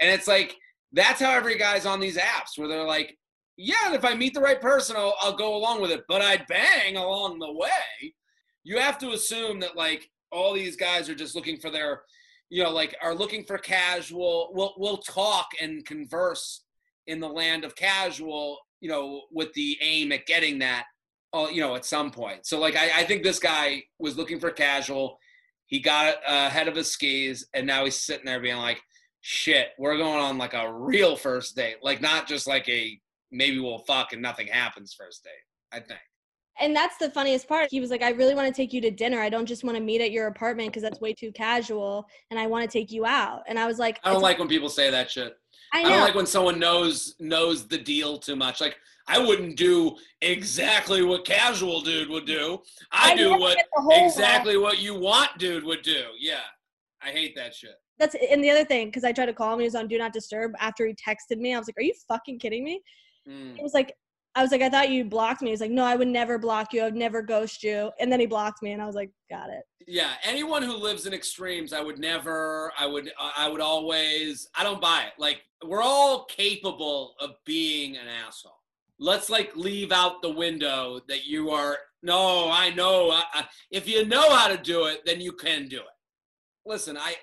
And it's like that's how every guy's on these apps where they're like, yeah, if I meet the right person, I'll, I'll go along with it, but I bang along the way. You have to assume that like all these guys are just looking for their you know, like are looking for casual, we'll we'll talk and converse in the land of casual, you know, with the aim at getting that, uh, you know, at some point. So like I, I think this guy was looking for casual. He got ahead of his skis, and now he's sitting there being like, "Shit, we're going on like a real first date, like not just like a maybe we'll fuck and nothing happens first date." I think. And that's the funniest part. He was like, I really want to take you to dinner. I don't just want to meet at your apartment because that's way too casual. And I want to take you out. And I was like, I don't like when people say that shit. I, I, don't like when someone knows knows the deal too much. Like I wouldn't do exactly what casual dude would do. I, I do what get the whole- exactly what you want dude would do. Yeah. I hate that shit. that's and the other thing because I tried to call him. He was on Do Not Disturb after he texted me. I was like, Are you fucking kidding me? Mm. He was like, I was like, I thought you blocked me. He was like, No, I would never block you. I would never ghost you. And then he blocked me, and I was like, Got it. Yeah, anyone who lives in extremes, I would never. I would. I would always. I don't buy it. Like we're all capable of being an asshole. Let's like leave out the window that you are. No, I know. I, I, if you know how to do it, then you can do it. Listen, I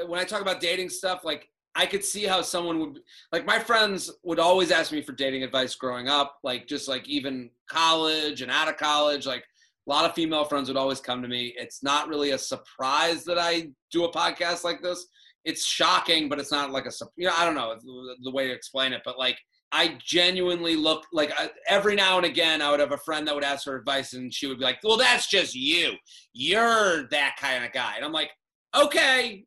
uh, when I talk about dating stuff, like I could see how someone would like my friends would always ask me for dating advice growing up, like just like even college and out of college, like a lot of female friends would always come to me. It's not really a surprise that I do a podcast like this. It's shocking, but it's not like a you know I don't know the, way to explain it, but like I genuinely look like I, every now and again I would have a friend that would ask for advice and she would be like, "Well, that's just you. You're that kind of guy." And I'm like, "Okay,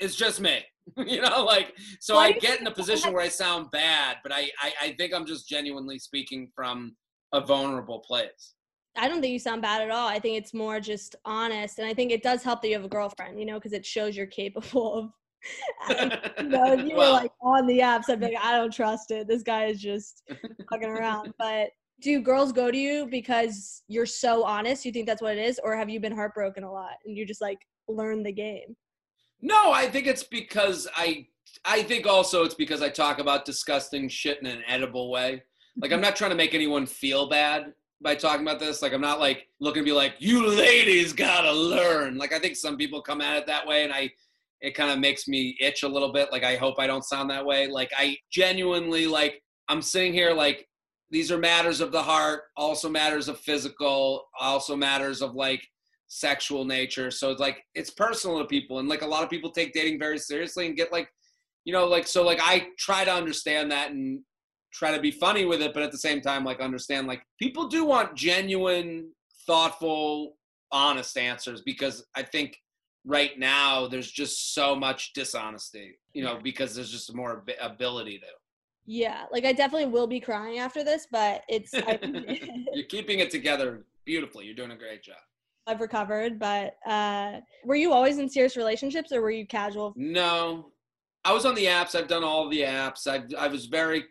it's just me." [LAUGHS] you know, like so Why I get in a position where I sound bad, but I, I I think I'm just genuinely speaking from a vulnerable place. I don't think you sound bad at all. I think it's more just honest, and I think it does help that you have a girlfriend. You know, because it shows you're capable of. [LAUGHS] you know, if you were like on the apps, I'd be like, I don't trust it. This guy is just [LAUGHS] fucking around. But do girls go to you because you're so honest? You think that's what it is, or have you been heartbroken a lot and you just like learn the game? No, I think it's because I I think also it's because I talk about disgusting shit in an edible way. Like I'm not trying to make anyone feel bad by talking about this. Like I'm not like looking to be like, you ladies gotta learn. Like I think some people come at it that way and I it kind of makes me itch a little bit. Like I hope I don't sound that way. Like I genuinely like I'm sitting here like these are matters of the heart, also matters of physical, also matters of like sexual nature. So it's like it's personal to people, and like a lot of people take dating very seriously and get like, you know, like so like I try to understand that and try to be funny with it, but at the same time like understand like people do want genuine, thoughtful, honest answers because I think right now there's just so much dishonesty, you know, because there's just more ability to. Yeah, like I definitely will be crying after this, but it's I, [LAUGHS] You're keeping it together beautifully. You're doing a great job. I've recovered. But uh, were you always in serious relationships, or were you casual? No, I was on the apps. I've done all the apps. I I was very,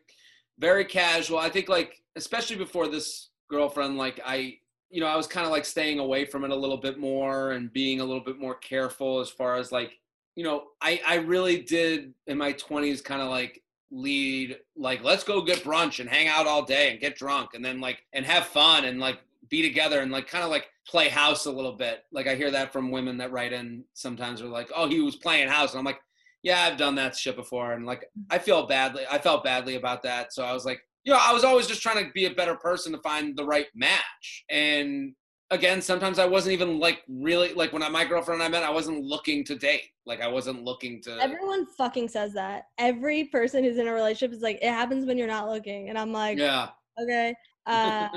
very casual. I think like especially before this girlfriend, like I, you know, I was kind of like staying away from it a little bit more and being a little bit more careful as far as like, you know, I I really did in my twenties kind of like lead like let's go get brunch and hang out all day and get drunk and then like and have fun and like be together and like kind of like play house a little bit. Like I hear that from women that write in sometimes are like, "Oh, he was playing house." And I'm like, "Yeah, I've done that shit before." And like I feel badly. I felt badly about that. So I was like, you know, I was always just trying to be a better person to find the right match. And again, sometimes I wasn't even like really like when I, my girlfriend and I met, I wasn't looking to date. Like I wasn't looking to Everyone fucking says that. Every person who's in a relationship is like, it happens when you're not looking, and I'm like, Yeah. okay. Uh,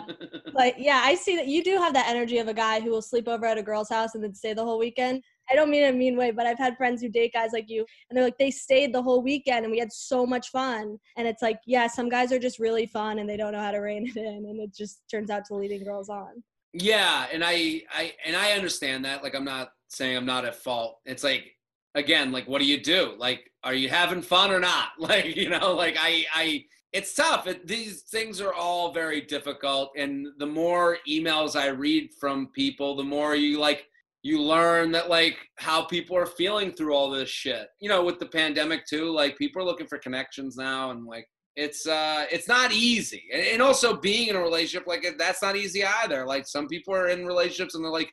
but yeah, I see that you do have that energy of a guy who will sleep over at a girl's house and then stay the whole weekend. I don't mean in a mean way, but I've had friends who date guys like you, and they're like, they stayed the whole weekend and we had so much fun. And it's like, yeah, some guys are just really fun and they don't know how to rein it in, and it just turns out to leading girls on. Yeah, and I, I and I understand that. Like I'm not saying I'm not at fault. It's like again, like what do you do? Like are you having fun or not? [LAUGHS] Like, you know, like I I it's tough. It, these things are all very difficult and the more emails I read from people, the more you like you learn that like how people are feeling through all this shit. You know, with the pandemic too, like people are looking for connections now and like it's uh it's not easy and, and also being in a relationship like that's not easy either like some people are in relationships and they're like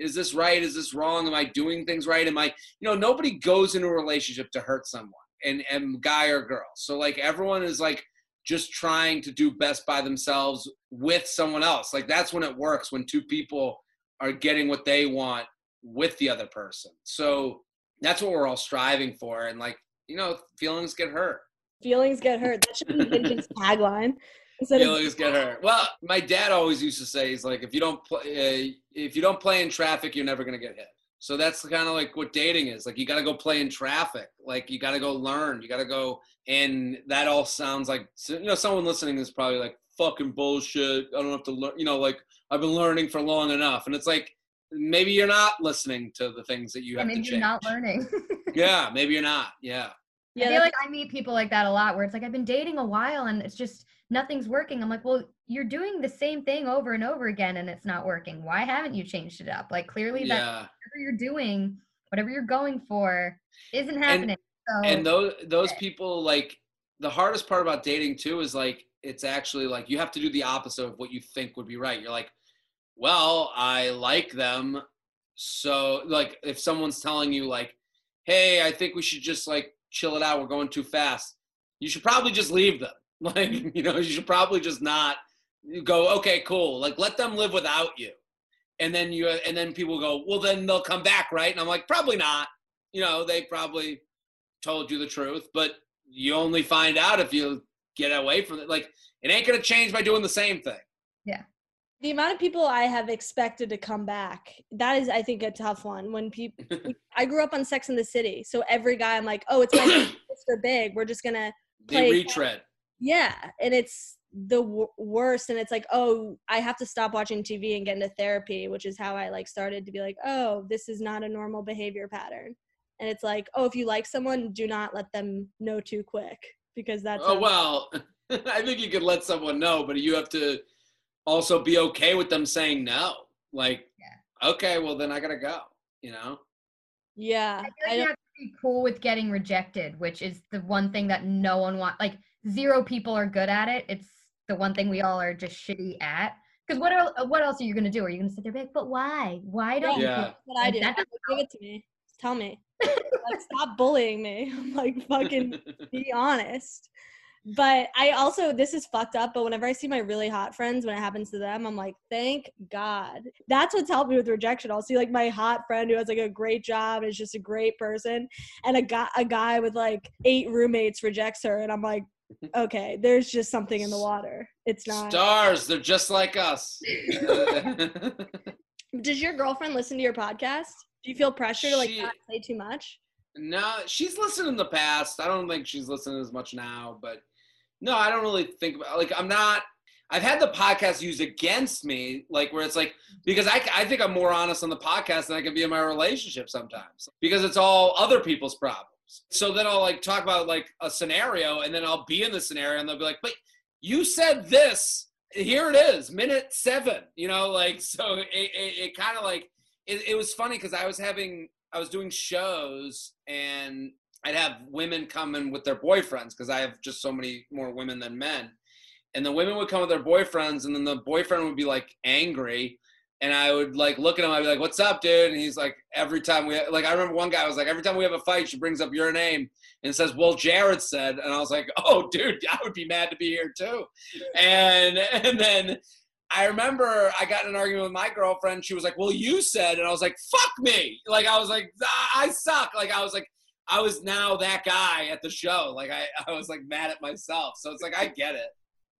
is this right? Is this wrong? Am I doing things right? Am I, you know, nobody goes into a relationship to hurt someone and, and guy or girl. So like everyone is like just trying to do best by themselves with someone else. Like that's when it works when two people are getting what they want with the other person. So that's what we're all striving for. And like, you know, feelings get hurt. Feelings get hurt. That should be Vince's tagline. Instead of- Feelings get hurt. Well, my dad always used to say, he's like, if you don't play, uh, if you don't play in traffic, you're never gonna get hit. So that's kind of like what dating is. Like you got to go play in traffic. Like you got to go learn. You got to go, and that all sounds like you know someone listening is probably like fucking bullshit. I don't have to learn. You know, like I've been learning for long enough, and it's like maybe you're not listening to the things that you have and to maybe change. you're not learning. [LAUGHS] Yeah, maybe you're not. Yeah. I yeah, feel like I meet people like that a lot where it's like I've been dating a while and it's just nothing's working. I'm like, well, you're doing the same thing over and over again and it's not working. Why haven't you changed it up? Like clearly that Yeah. whatever you're doing, whatever you're going for, isn't happening. so and those those Okay. people like the hardest part about dating too is like it's actually like you have to do the opposite of what you think would be right you're like well i like them so like if someone's telling you like hey i think we should just like chill it out we're going too fast you should probably just leave them [LAUGHS] like you know you should probably just not go okay cool like let them live without you and then you and then people go well then they'll come back right and i'm like probably not you know they probably told you the truth, but you only find out if you get away from it. Like it ain't gonna change by doing the same thing. Yeah. The amount of people I have expected to come back, that is, I think, a tough one. When people, [LAUGHS] I grew up on Sex in the City, so every guy, I'm like, oh, it's my [COUGHS] Mr. Big. We're just gonna, The Play- retread. Yeah, and it's the w- worst. And it's like, oh, I have to stop watching TV and get into therapy, which is how I like started to be like, oh, this is not a normal behavior pattern. And it's like, oh, if you like someone, do not let them know too quick because that's Oh well, [LAUGHS] I think you could let someone know, but you have to also be okay with them saying no. Like, yeah. okay, well then I gotta go. You know? yeah. I feel I you don't- have to be cool with getting rejected, which is the one thing that no one wants. Like zero people are good at it. It's the one thing we all are just shitty at. Because what el- what else are you gonna do? Are you gonna sit there and be like, but why? Why don't you? Yeah. feel-" That's what I do. That like, Give it to me. Tell me. [LAUGHS] like, stop bullying me. [LAUGHS] I'm like, fucking [LAUGHS] be honest. But I also, this is fucked up. But whenever I see my really hot friends, when it happens to them, I'm like, thank God. That's what's helped me with rejection. I'll see like my hot friend who has like a great job and is just a great person, and a guy, a guy with like eight roommates rejects her, and I'm like, okay, there's just something in the water. It's not. Stars, they're just like us. [LAUGHS] [LAUGHS] Does your girlfriend listen to your podcast? Do you feel pressure to like She- not say too much? No, she's listened in the past. I don't think she's listening as much now, but no, I don't really think about like I'm not I've had the podcast used against me, like where it's like because I, I think I'm more honest on the podcast than I can be in my relationship sometimes because it's all other people's problems. So then I'll like talk about like a scenario and then I'll be in the scenario and they'll be like, but you said this. Here it is, minute seven. You know, like [LAUGHS] so it, it, it kind of like it, it was funny because I was having I was doing shows and I'd have women come in with their boyfriends because I have just so many more women than men. And the women would come with their boyfriends, and then the boyfriend would be like angry. And I would like look at him, I'd be like, What's up, dude? And he's like, Every time we like, I remember one guy was like, Every time we have a fight, she brings up your name and says, Well, Jared said. And I was like, Oh, [LAUGHS] dude, I would be mad to be here too. And and then I remember I got in an argument with my girlfriend. She was like, "Well, you said," and I was like, "Fuck me!" Like I was like, "I suck." Like I was like, I was now that guy at the show. Like I, I was like mad at myself. So it's like I get it.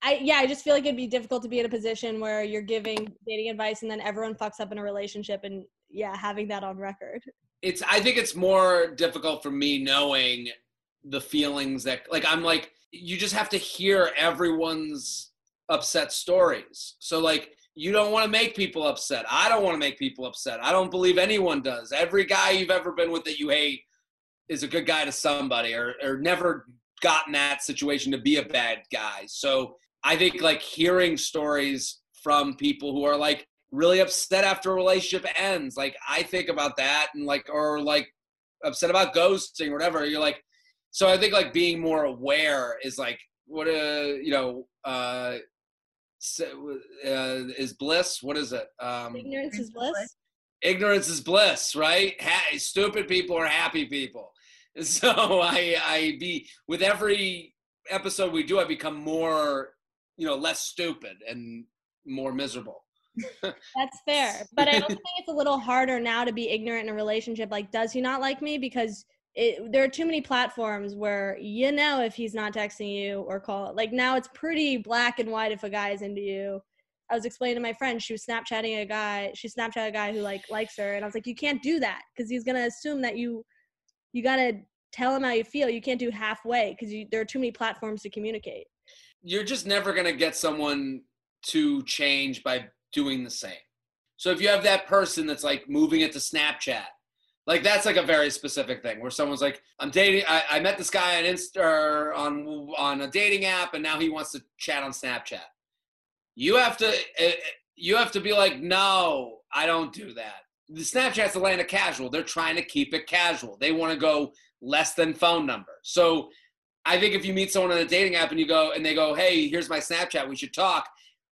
I yeah, I just feel like it'd be difficult to be in a position where you're giving dating advice and then everyone fucks up in a relationship and yeah, having that on record. It's I think it's more difficult for me knowing the feelings that like I'm like you just have to hear everyone's upset stories. So like you don't want to make people upset. I don't want to make people upset. I don't believe anyone does. Every guy you've ever been with that you hate is a good guy to somebody or, or never gotten that situation to be a bad guy. So I think like hearing stories from people who are like really upset after a relationship ends, like I think about that and like, or like upset about ghosting or whatever. You're like, so I think like being more aware is like, what a you know, uh, uh is bliss what is it um Ignorance is Ignorance is bliss. ignorance is bliss, right? Ha- stupid people are happy people. [LAUGHS] So I, I be with every episode we do, I become more, you know, less stupid and more miserable. [LAUGHS] That's fair. But I also think it's a little harder now to be ignorant in a relationship. Like, does he not like me? Because it, there are too many platforms where you know if he's not texting you or call. Like now, it's pretty black and white if a guy is into you. I was explaining to my friend she was Snapchatting a guy. She Snapchat a guy who like likes her, and I was like, you can't do that because he's gonna assume that you you gotta tell him how you feel. You can't do halfway because there are too many platforms to communicate. You're just never gonna get someone to change by doing the same. So if you have that person that's like moving it to Snapchat, like that's like a very specific thing where someone's like, I'm dating, I, I met this guy on Insta on on a dating app, and now he wants to chat on Snapchat. You have to eh, you have to be like, no, I don't do that. The Snapchat's the land of casual. They're trying to keep it casual. They want to go less than phone number. So I think if you meet someone on a dating app and you go and they go, hey, here's my Snapchat, we should talk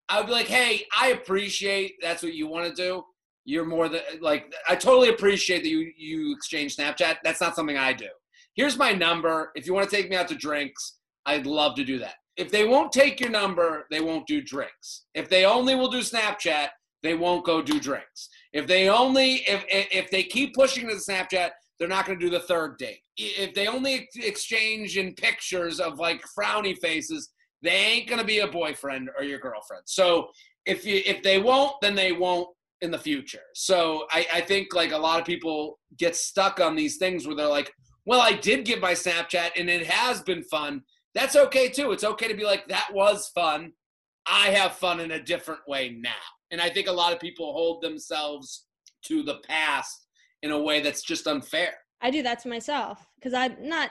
I would be like, hey, I appreciate that's what you want to do. You're more than like I totally appreciate that you you exchange Snapchat. That's not something I do. Here's my number. If you want to take me out to drinks, I'd love to do that. If they won't take your number, they won't do drinks. If they only will do Snapchat, they won't go do drinks. If they only if if they keep pushing to the Snapchat, they're not going to do the third date. If they only exchange in pictures of like frowny faces, they ain't gonna be a boyfriend or your girlfriend. So if you if they won't, then they won't in the future. So I, I think like a lot of people get stuck on these things where they're like, well, I did give my Snapchat and it has been fun. That's okay too. It's okay to be like, that was fun. I have fun in a different way now. And I think a lot of people hold themselves to the past in a way that's just unfair. I do that to myself because I'm not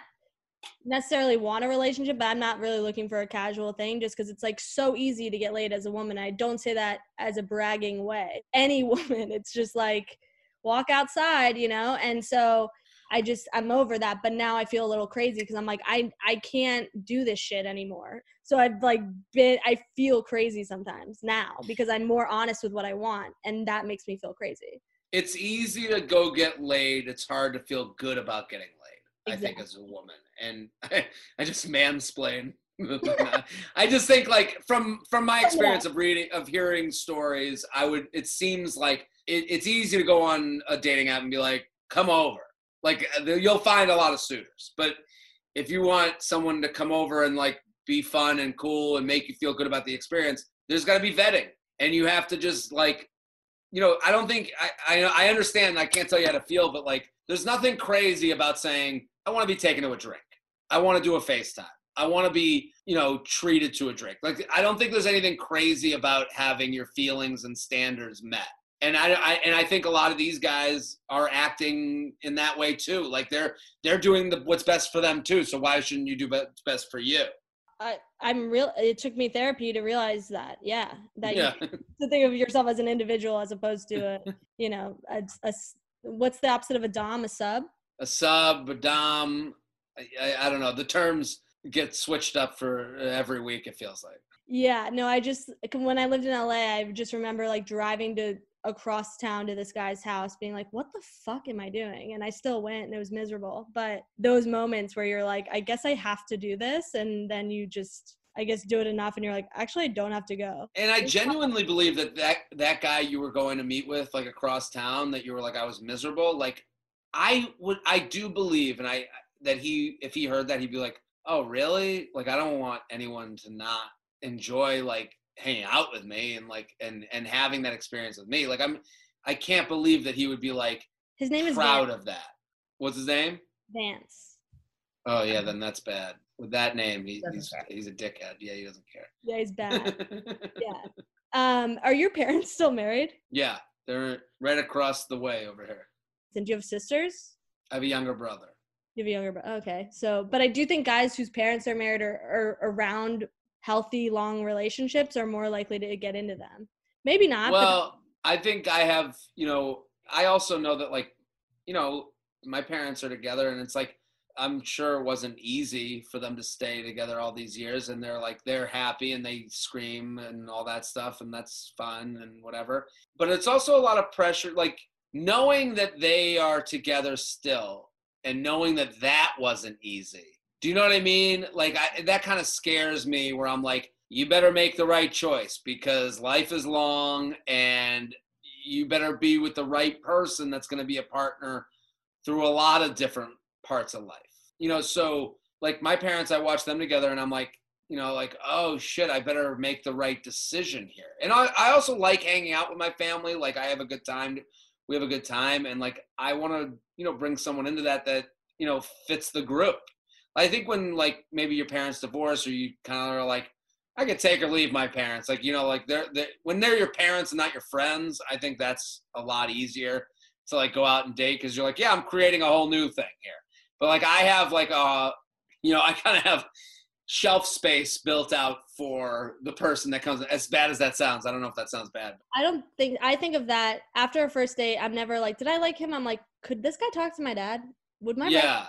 necessarily want a relationship, but I'm not really looking for a casual thing just because it's like so easy to get laid as a woman. I don't say that as a bragging way. [LAUGHS] Any woman, it's just like walk outside, you know? And so I just I'm over that, but now I feel a little crazy because I'm like I I can't do this shit anymore. So I've like been I feel crazy sometimes now because I'm more honest with what I want and that makes me feel crazy. It's easy to go get laid. It's hard to feel good about getting laid. Exactly. I think as a woman and I, [LAUGHS] I just mansplain. [LAUGHS] I just think like from from my experience of reading of hearing stories, I would it seems like it, it's easy to go on a dating app and be like, "Come over." Like uh, you'll find a lot of suitors, but if you want someone to come over and like be fun and cool and make you feel good about the experience, there's got to be vetting, and you have to just like, you know, I don't think I I, I understand. I can't tell you how to feel, but like, there's nothing crazy about saying I want to be taken to a drink. I want to do a FaceTime. I want to be, you know, treated to a drink. Like I don't think there's anything crazy about having your feelings and standards met. And I, I and I think a lot of these guys are acting in that way too. Like they're they're doing the what's best for them too. So why shouldn't you do what's best for you? I, I'm real. It took me therapy to realize that. Yeah, that yeah. you [LAUGHS] to think of yourself as an individual as opposed to a, [LAUGHS] you know, a, a what's the opposite of a dom? A sub? A sub, a dom, I, I don't know. The terms get switched up for every week. It feels like. Yeah, no, I just when I lived in LA, I just remember like driving to across town to this guy's house being like what the fuck am i doing? And i still went and it was miserable. But those moments where you're like i guess i have to do this and then you just i guess do it enough and you're like actually i don't have to go. And i genuinely believe that that that guy you were going to meet with like across town that you were like i was miserable like i would i do believe and i that he if he heard that he'd be like, "Oh, really? Like I don't want anyone to not enjoy like hanging out with me and like and and having that experience with me. Like I'm I can't believe that he would be like his name is proud of that. What's his name? Vance. Oh yeah, then that's bad. With that name, he, he's care. he's a dickhead. Yeah, he doesn't care. Yeah, he's bad. [LAUGHS] yeah. Um, are your parents still married? Yeah, they're right across the way over here. And do you have sisters? I have a younger brother. You have a younger brother. Okay. So, but I do think guys whose parents are married or are around healthy, long relationships are more likely to get into them. Maybe not. Well, but- I think I have, you know, I also know that, like, you know, my parents are together and it's like, I'm sure it wasn't easy for them to stay together all these years and they're like they're happy and they scream and all that stuff and that's fun and whatever. But it's also a lot of pressure like knowing that they are together still and knowing that that wasn't easy. Do you know what I mean? Like I, that kind of scares me where I'm like you better make the right choice because life is long and you better be with the right person that's going to be a partner through a lot of different parts of life. You know, so like my parents, I watch them together and I'm like, you know, like, oh shit, I better make the right decision here. And I, I also like hanging out with my family. Like I have a good time. We have a good time. And like, I want to, you know, bring someone into that, that, you know, fits the group. I think when like maybe your parents divorce or you kind of are like, I could take or leave my parents. Like, you know, like they're, they're when they're your parents and not your friends, I think that's a lot easier to like go out and date because you're like, yeah, I'm creating a whole new thing here. But like I have like a, you know, [LAUGHS] I kind of have shelf space built out for the person that comes. As bad as that sounds, I don't know if that sounds bad. I don't think I think of that after a first date. I'm never like, did I like him? I'm like, could this guy talk to my dad? Would my yeah.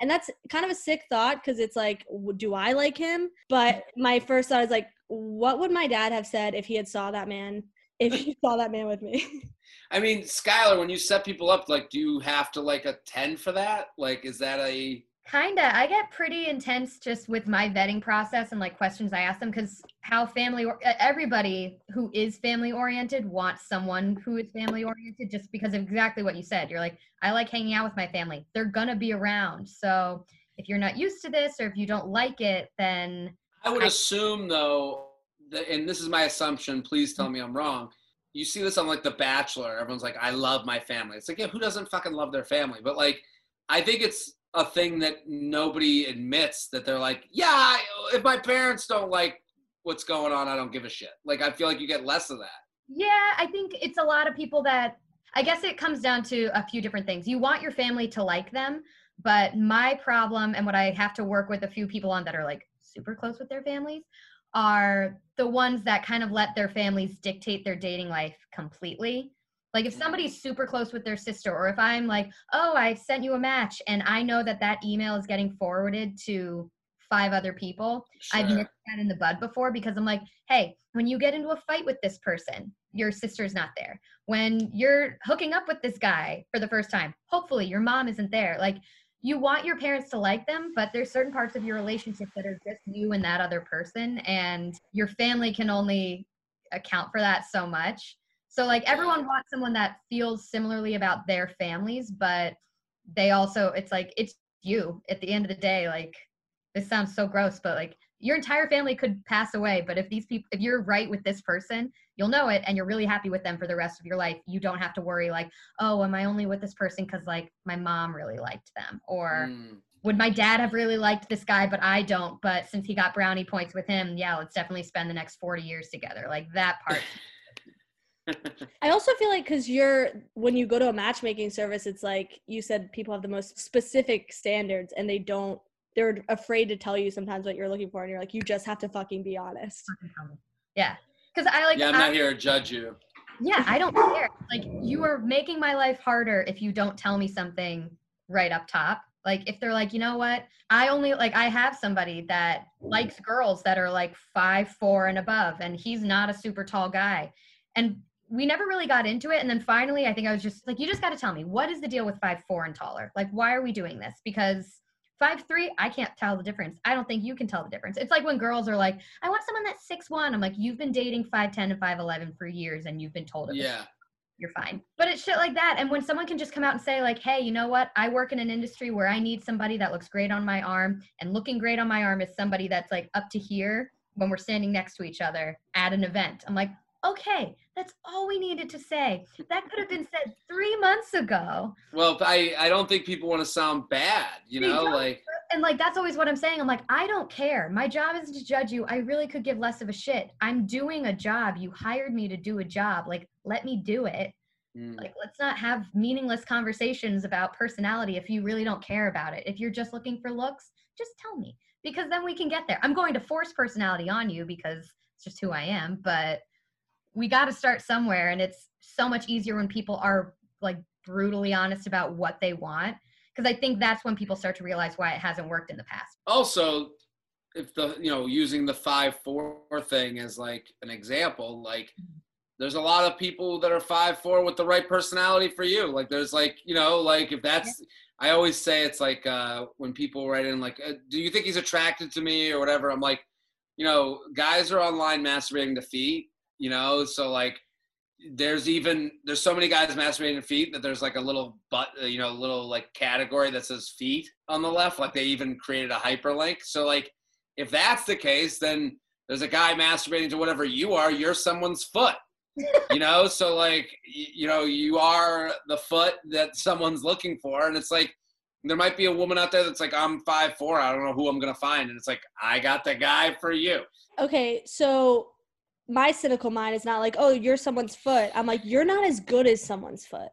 And that's kind of a sick thought because it's like, do I like him? But my first thought is like, what would my dad have said if he had saw that man? If he saw that man with me. [LAUGHS] I mean, Skylar, when you set people up, like, do you have to like attend for that? Like, is that a Kinda. I get pretty intense just with my vetting process and like questions I ask them because how family or everybody who is family oriented wants someone who is family oriented just because of exactly what you said. You're like, I like hanging out with my family. They're gonna be around. So if you're not used to this or if you don't like it, then I would I- assume though, that, and this is my assumption. Please tell me I'm wrong. You see this on like The Bachelor. Everyone's like, I love my family. It's like, yeah, who doesn't fucking love their family? But like, I think it's a thing that nobody admits that they're like, yeah, if my parents don't like what's going on, I don't give a shit. Like, I feel like you get less of that. Yeah, I think it's a lot of people that I guess it comes down to a few different things. You want your family to like them, but my problem and what I have to work with a few people on that are like super close with their families are the ones that kind of let their families dictate their dating life completely. Like if somebody's super close with their sister, or if I'm like, oh, I sent you a match, and I know that that email is getting forwarded to five other people. Sure. I've missed that in the bud before because I'm like, hey, when you get into a fight with this person, your sister's not there. When you're hooking up with this guy for the first time, hopefully your mom isn't there. Like you want your parents to like them, but there's certain parts of your relationship that are just you and that other person, and your family can only account for that so much. So like everyone wants someone that feels similarly about their families, but they also it's like it's you at the end of the day. Like this sounds so gross, but like your entire family could pass away. But if these people if you're right with this person, you'll know it and you're really happy with them for the rest of your life. You don't have to worry like, oh, am I only with this person because like my mom really liked them? Or mm would my dad have really liked this guy but i don't but since he got brownie points with him yeah let's definitely spend the next 40 years together like that part [LAUGHS] I also feel like because you're when you go to a matchmaking service, it's like you said people have the most specific standards and they don't they're afraid to tell you sometimes what you're looking for and you're like you just have to fucking be honest. Yeah. Cuz I like Yeah, I'm not I, here to judge you. Yeah, I don't care. Like you are making my life harder if you don't tell me something right up top. Like if they're like, "You know what? I only like I have somebody that likes girls that are like five, four and above and he's not a super tall guy." And we never really got into it. And then finally, I think I was just like, you just got to tell me what is the deal with five four and taller? Like, why are we doing this? Because five three, I can't tell the difference. I don't think you can tell the difference. It's like when girls are like, I want someone that's six one. I'm like, you've been dating five ten and five eleven for years, and you've been told it. Yeah. You're fine. But it's shit like that. And when someone can just come out and say, like, hey, you know what? I work in an industry where I need somebody that looks great on my arm. And looking great on my arm is somebody that's like up to here when we're standing next to each other at an event. I'm like, okay, that's all we needed to say. That could have been [LAUGHS] said three months ago. Well, I, I don't think people want to sound bad, you know, like. And like, that's always what I'm saying. I'm like, I don't care. My job isn't to judge you. I really could give less of a shit. I'm doing a job. You hired me to do a job. Like, let me do it. Mm. Like, let's not have meaningless conversations about personality if you really don't care about it. If you're just looking for looks, just tell me because then we can get there. I'm going to force personality on you because it's just who I am, but we got to start somewhere and it's so much easier when people are like brutally honest about what they want because i think that's when people start to realize why it hasn't worked in the past also if the you know using the five four thing as like an example like there's a lot of people that are five four with the right personality for you. Like there's like you know like if that's I always say it's like uh, when people write in like, uh, do you think he's attracted to me or whatever? I'm like, you know, guys are online masturbating to feet, you know, so like there's even there's so many guys masturbating feet that there's like a little butt, uh, you know, little like category that says feet on the left. Like they even created a hyperlink. So like if that's the case, then there's a guy masturbating to whatever you are. You're someone's foot [LAUGHS] you know so like you know you are the foot that someone's looking for and it's like there might be a woman out there that's like i'm five four i don't know who i'm gonna find and it's like i got the guy for you Okay, so my cynical mind is not like, oh, you're someone's foot. I'm like, you're not as good as someone's foot.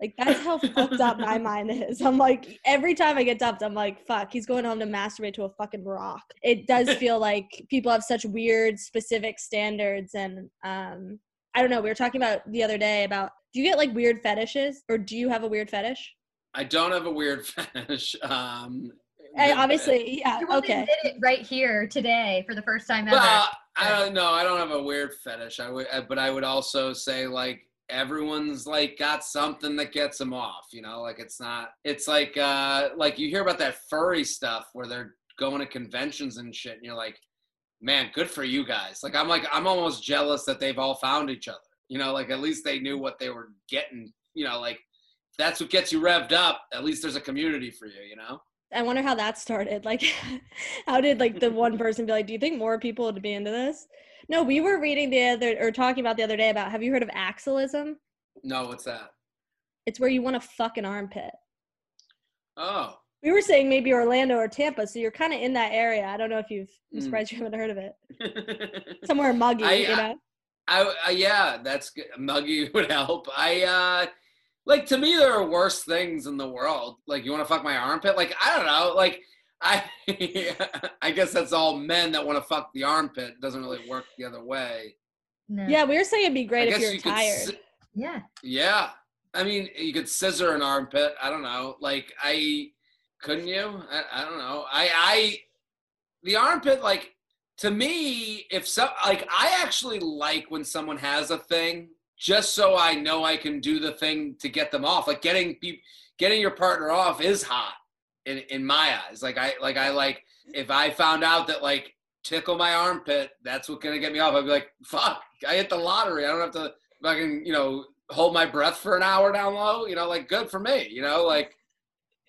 Like that's how [LAUGHS] fucked up my mind is. I'm like, every time I get dumped, I'm like, fuck, he's going home to masturbate to a fucking rock. It does [LAUGHS] feel like people have such weird, specific standards, and um, I don't know. We were talking about the other day about do you get like weird fetishes, or do you have a weird fetish? i don't have a weird [LAUGHS] fetish um I, obviously, yeah. You Okay. did it right here today for the first time ever. Well, I don't know. I don't have a weird fetish. I would, but I would also say like everyone's like got something that gets them off. You know, like it's not. It's like uh like you hear about that furry stuff where they're going to conventions and shit, and you're like, man, good for you guys. Like I'm like I'm almost jealous that they've all found each other. You know, like at least they knew what they were getting. You know, like that's what gets you revved up. At least there's a community for you. You know. I wonder how that started. Like, [LAUGHS] how did like the one person be like, "Do you think more people would be into this?" No, we were reading the other or talking about the other day about. Have you heard of axillism? No, what's that? It's where you want to fuck an armpit. Oh, We were saying maybe Orlando or Tampa, so you're kind of in that area. I don't know if you've. I'm Mm. surprised you haven't heard of it. [LAUGHS] Somewhere muggy, I- you know. I, I yeah, that's good. Muggy [LAUGHS] would help. I uh like to me there are worse things in the world. Like you want to fuck my armpit? Like I don't know. Like I [LAUGHS] I guess that's all men that want to fuck the armpit. It doesn't really work the other way. no. Yeah, we were saying it'd be great I if guess you're you could tired. si- Yeah. yeah. I mean, you could scissor an armpit. I don't know. Like I couldn't you? I, I don't know. I I the armpit like to me if so like I actually like when someone has a thing just so I know I can do the thing to get them off. Like getting getting your partner off is hot in in my eyes. Like I like I like if I found out that like tickle my armpit, that's what's gonna get me off. I'd be like, fuck, I hit the lottery. I don't have to fucking, you know, hold my breath for an hour down low. You know, like good for me. You know, like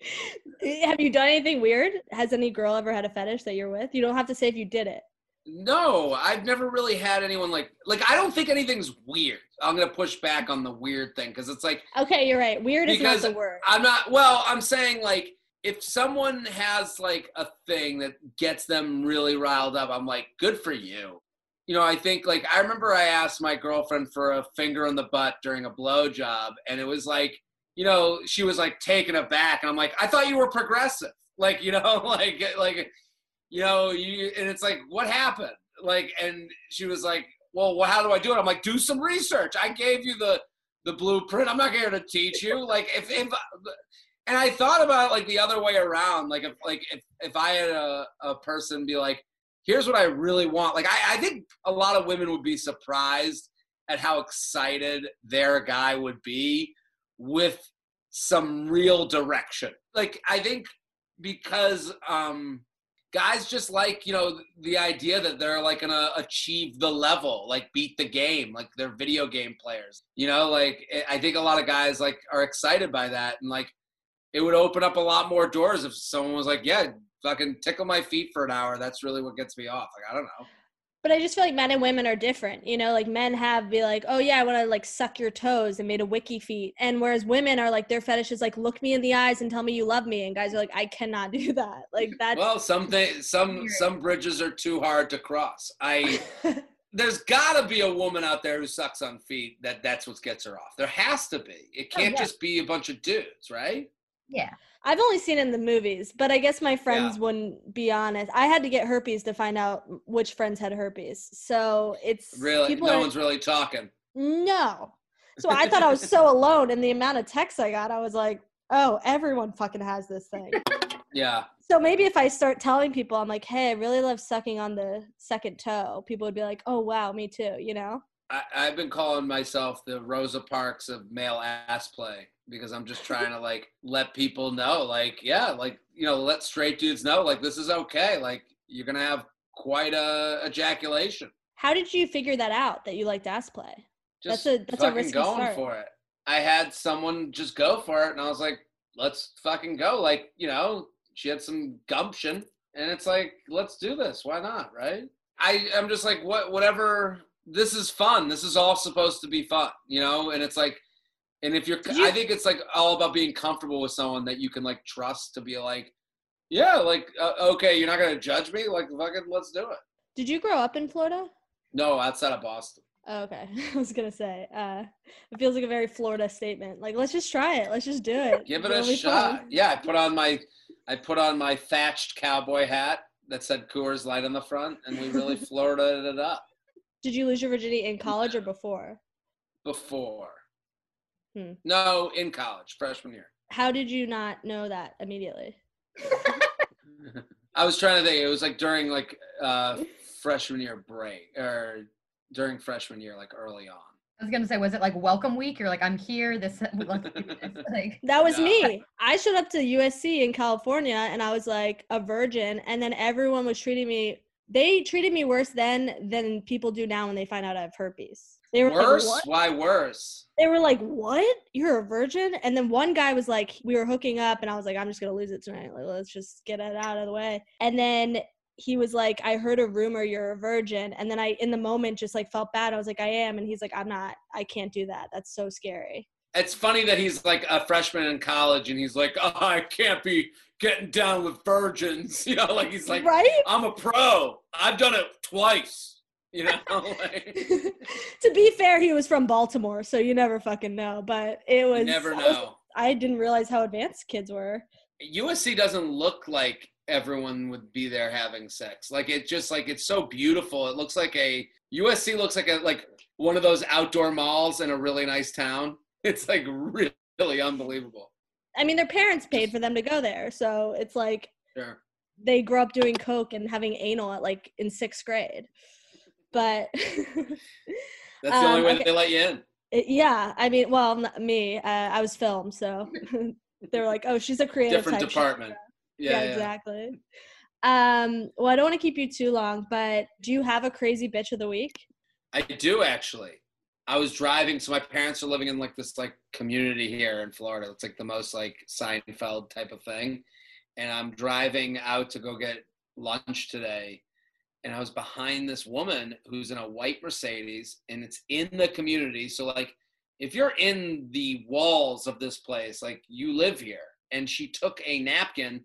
[LAUGHS] Have you done anything weird? Has any girl ever had a fetish that you're with? You don't have to say if you did it. No, I've never really had anyone like like I don't think anything's weird. I'm gonna push back on the weird thing because it's like Okay, you're right. Weird is not the word. I'm not well, I'm saying like if someone has like a thing that gets them really riled up, I'm like, good for you. You know, I think like I remember I asked my girlfriend for a finger in the butt during a blow job, and it was like, you know, she was like taken aback, and I'm like, I thought you were progressive, like you know, [LAUGHS] like like you know, you and it's like, what happened? Like, and she was like, well, well, how do I do it? I'm like, do some research. I gave you the the blueprint. I'm not here to teach you. Like, if if and I thought about it like the other way around. Like if like if, if I had a, a person be like, here's what I really want. Like I, I think a lot of women would be surprised at how excited their guy would be with some real direction. Like I think because um guys just like, you know, the idea that they're like gonna achieve the level, like beat the game, like they're video game players. You know, like I think a lot of guys like are excited by that and like it would open up a lot more doors if someone was like, "Yeah, fucking tickle my feet for an hour. That's really what gets me off." Like, I don't know. But I just feel like men and women are different. You know, like men have be like, oh yeah, I want to like suck your toes and made a wiki feet. And whereas women are like, their fetish is like, look me in the eyes and tell me you love me. And guys are like, I cannot [LAUGHS] do that. Like that. Well, some thi- some some bridges are too hard to cross. I [LAUGHS] there's got to be a woman out there who sucks on feet that that's what gets her off. There has to be. It Oh, can't yeah. just be a bunch of dudes, right? Yeah. I've only seen it in the movies, but I guess my friends wouldn't be honest. I had to get herpes to find out which friends had herpes. So it's Really, no are- one's really talking. no. So I thought I was so [LAUGHS] alone, and the amount of texts I got, I was like, oh, everyone fucking has this thing. Yeah. So maybe if I start telling people, I'm like, hey, I really love sucking on the second toe, people would be like, oh, wow, me too, you know? I, I've been calling myself the Rosa Parks of male ass play because I'm just trying to like let people know, like, yeah, like you know, let straight dudes know, like this is okay. Like you're gonna have quite a ejaculation. How did you figure that out that you liked ass play? Just That's a- that's a fucking risky going start. for it. I had someone just go for it, and I was like, let's fucking go. Like you know, she had some gumption, and it's like, let's do this. Why not? Right? I I'm just like, what? Whatever. This is fun. This is all supposed to be fun, you know. And it's like, and if you're, you- I think it's like all about being comfortable with someone that you can like trust to be like, yeah, like uh, okay, you're not gonna judge me. Like fucking, let's do it. Did you grow up in Florida? No, outside of Boston. Oh, okay. [LAUGHS] I was gonna say, uh, it feels like a very Florida statement. Like, let's just try it. Let's just do it. [LAUGHS] Give it It'll a shot. fun. Yeah, I put on my I put on my thatched cowboy hat that said Coors Light on the front, and we really [LAUGHS] Florida it up Did you lose your virginity in college or before? before. Hmm. No, in college, freshman year. How did you not know that immediately? [LAUGHS] I was trying to think. It was like during like uh freshman year break or during freshman year, like early on. I was gonna say, was it like welcome week? You're like, I'm here. This [LAUGHS] like, [LAUGHS] like That was No. me. I showed up to USC in California and I was like a virgin, and then everyone was treating me. They treated me worse then than people do now when they find out I have herpes. They were Worse? like, Why worse? They were like, "What? You're a virgin?" And then one guy was like, "We were hooking up," and I was like, "I'm just gonna lose it tonight. Like, let's just get it out of the way." And then he was like, "I heard a rumor you're a virgin," and then I, in the moment, just like felt bad. I was like, "I am," and he's like, "I'm not. I can't do that. That's so scary." It's funny that he's like a freshman in college and he's like, oh, I can't be getting down with virgins. [LAUGHS] You know, like he's like, right? I'm a pro. I've done it twice. You know, [LAUGHS] like, [LAUGHS] to be fair, he was from Baltimore, so you never fucking know. But it was never I was- know. I didn't realize how advanced kids were. USC doesn't look like everyone would be there having sex. Like it just like it's so beautiful. It looks like a USC looks like a like one of those outdoor malls in a really nice town. [LAUGHS] It's like really, really unbelievable. I mean, their parents paid for them to go there, so it's like Sure. they grew up doing coke and having anal at like in sixth grade. But [LAUGHS] That's the only Um, way okay. that they let you in. yeah, I mean, well, not me. Uh, I was filmed, so [LAUGHS] they were like, "Oh, she's a creative Different type department. [LAUGHS] Yeah, Yeah, yeah. exactly. Um, well, I don't want to keep you too long, but do you have a crazy bitch of the week? I do actually. I was driving, so my parents are living in like this like community here in Florida. It's like the most like Seinfeld type of thing. And I'm driving out to go get lunch today. And I was behind this woman who's in a white Mercedes and it's in the community. So like if you're in the walls of this place, like you live here. And she took a napkin,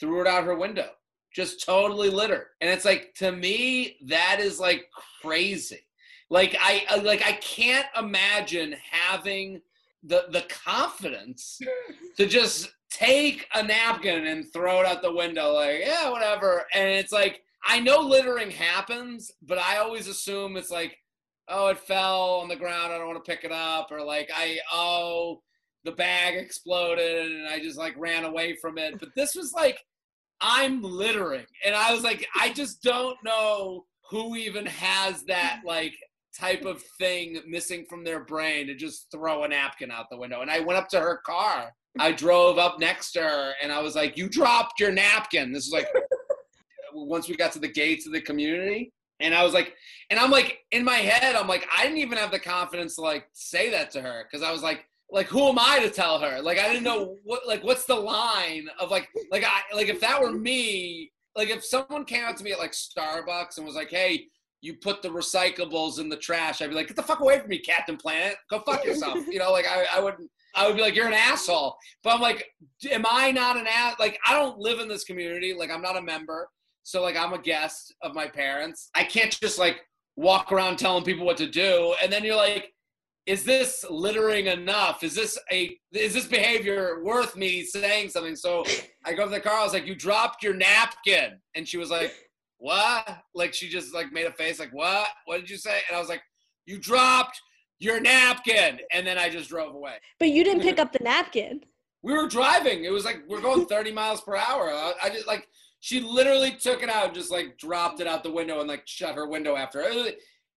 threw it out her window, just totally litter. And it's like to me, that is like crazy like I I- like I can't imagine having the the confidence [LAUGHS] to just take a napkin and throw it out the window like yeah whatever and it's like I know littering happens but I always assume it's like oh it fell on the ground I don't want to pick it up or like I oh the bag exploded and I just like ran away from it but this was like I'm littering and I was like I just don't know who even has that like type of thing missing from their brain to just throw a napkin out the window. And I went up to her car. I drove up next to her and I was like, You dropped your napkin. This is like once we got to the gates of the community. And I was like, and I'm like, in my head, I'm like, I didn't even have the confidence to like say that to her because I was like, like who am I to tell her? Like I didn't know [LAUGHS] what like what's the line of like like I like if that were me, like if someone came out to me at like Starbucks and was like, hey, you put the recyclables in the trash, I'd be like, get the fuck away from me, Captain Planet. Go fuck [LAUGHS] yourself. you know, like I, I wouldn't I would be like, you're an asshole. But I'm like, am I not an ass? Like, I don't live in this community. Like, I'm not a member. So, like, I'm a guest of my parents. I can't just like walk around telling people what to do. And then you're like, is this littering enough? Is this a is this behavior worth me saying something? So I go to the car. I was like, you dropped your napkin, and she was like, what? Like she just like made a face like, what? What did you say? And I was like, you dropped your napkin, and then I just drove away. But you didn't pick up the napkin. We were driving. It was like we're going 30 miles per hour. I, I just like she literally took it out just like dropped it out the window and like shut her window after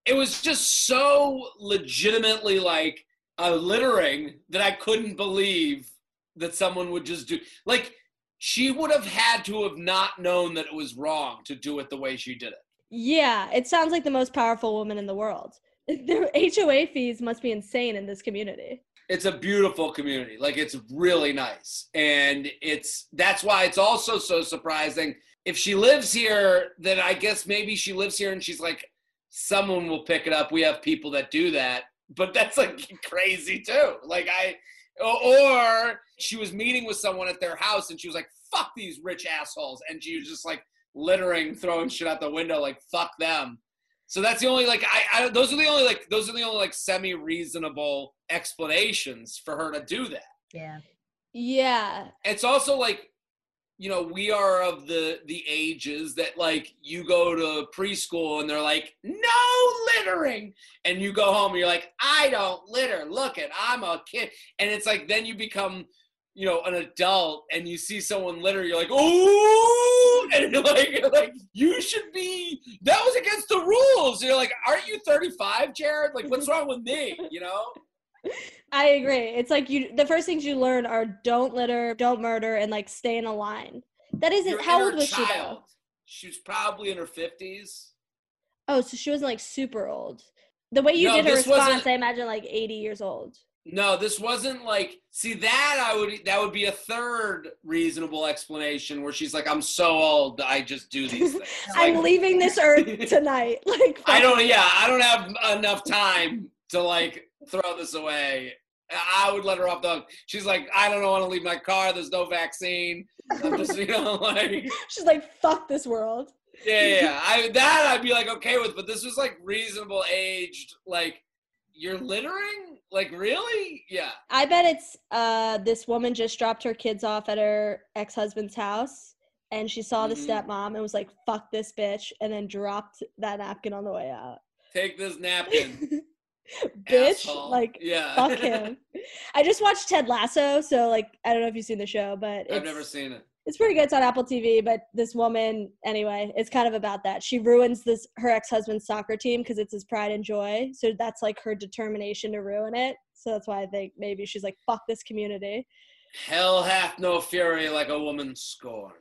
it was just so legitimately like a littering that I couldn't believe that someone would just do like she would have had to have not known that it was wrong to do it the way she did it. Yeah, it sounds like the most powerful woman in the world. [LAUGHS] The HOA fees must be insane in this community. It's a beautiful community. Like it's really nice. And it's that's why it's also so surprising. If she lives here, then I guess maybe she lives here and she's like, someone will pick it up. We have people that do that. But that's like [LAUGHS] crazy too. Like I or she was meeting with someone at their house and she was like, fuck these rich assholes. And she was just like littering, throwing shit out the window, like fuck them. So that's the only like I, I those are the only like those are the only like semi reasonable explanations for her to do that. Yeah. Yeah. It's also like you know we are of the the ages that like you go to preschool and they're like no littering and you go home and you're like I don't litter. Look at I'm a kid and it's like then you become you know, an adult and you see someone litter, you're like, oh, [LAUGHS] and like, you're like, you should be. That was against the rules. You're like, aren't you 35, Jared? Like, what's wrong with me? You know. I agree. It's like you. The first things you learn are don't litter, don't murder, and like stay in a line. That isn't. Your how old was she though? child. She was probably in her 50s. Oh, so she wasn't like super old. The way you No, did her response, I imagine like 80 years old. No, this wasn't like. See that I would. That would be a third reasonable explanation where she's like, "I'm so old, I just do these [LAUGHS] things." I'm Like, leaving this earth [LAUGHS] tonight. Like I don't. Yeah, I don't have enough time to like throw this away. I would let her off the hook. She's like, I don't want to leave my car. There's no vaccine. I'm just, you know, [LAUGHS] like, She's like, fuck this world. yeah, yeah, yeah. I that I'd be like okay with, but this was like reasonable aged. Like, you're littering? Like, really? Yeah. I bet it's uh this woman just dropped her kids off at her ex-husband's house and she saw the Mhm. stepmom and was like, fuck this bitch, and then dropped that napkin on the way out. Take this napkin, [LAUGHS] bitch. asshole. Like yeah. fuck him. [LAUGHS] I just watched Ted Lasso, so like I don't know if you've seen the show, but it's, I've never seen it. It's pretty good. It's on Apple TV, but this woman, anyway, it's kind of about that. She ruins this her ex husband's soccer team because it's his pride and joy. So that's like her determination to ruin it. So that's why I think maybe she's like, "Fuck this community." Hell hath no fury like a woman scorned.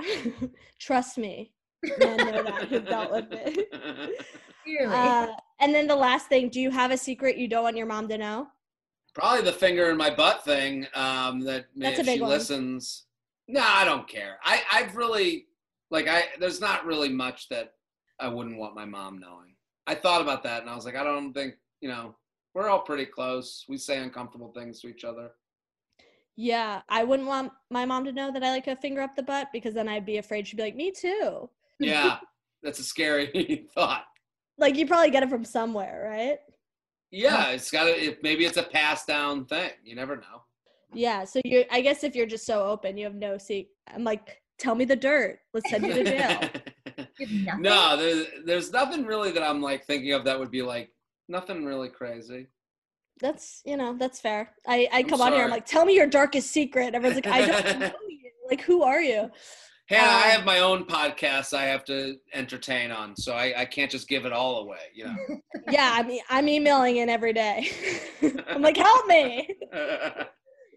[LAUGHS] Trust me, men know that who've dealt with it. Clearly. [LAUGHS] Uh, and then the last thing, do you have a secret you don't want your mom to know? Probably the finger in my butt thing. Um, that may- That's if she one. listens. No, I don't care. I I've really like I. There's not really much that I wouldn't want my mom knowing. I thought about that and I was like, I don't think you know. We're all pretty close. We say uncomfortable things to each other. Yeah, I wouldn't want my mom to know that I like a finger up the butt because then I'd be afraid she'd be like, "Me too." [LAUGHS] Yeah, that's a scary [LAUGHS] thought. Like you probably get it from somewhere, right? Yeah, it's got to. It, maybe it's a passed down thing. You never know. Yeah. So you're, I guess, if you're just so open, you have no see. I'm like, tell me the dirt. Let's send you to jail. [LAUGHS] You have nothing? no, there's there's nothing really that I'm like thinking of that would be like nothing really crazy. that's you know that's fair. I I I'm come on here. I'm like, tell me your darkest secret. Everyone's like, I don't [LAUGHS] know you. Like, who are you? Hannah, I Um, have my own podcast I have to entertain on, so I, I can't just give it all away, you know. [LAUGHS] Yeah, I mean, I'm emailing in every day. I'm like, help me.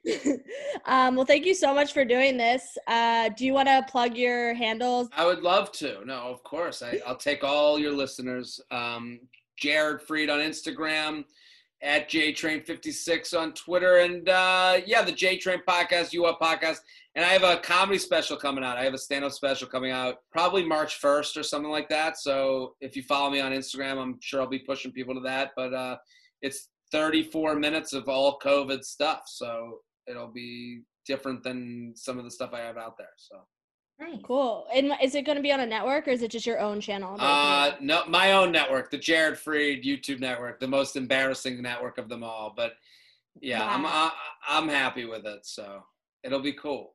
[LAUGHS] um, well, thank you so much for doing this. Uh, do you want to plug your handles? I would love to. No, of course. I, I'll take all your listeners. Um, Jared Freid on Instagram, at JTrain56 on Twitter, and uh, yeah, the JTrain podcast, You Up podcast. And I have a comedy special coming out. I have a stand up special coming out probably March 1st or something like that. So if you follow me on Instagram, I'm sure I'll be pushing people to that. But uh, it's 34 minutes of all COVID stuff. So it'll be different than some of the stuff I have out there. So. Nice. Cool. And is it going to be on a network or is it just your own channel? that Uh, no, my own network, the Jared Freid YouTube network, the most embarrassing network of them all. But yeah, I'm Wow. I, I'm happy with it, so it'll be cool.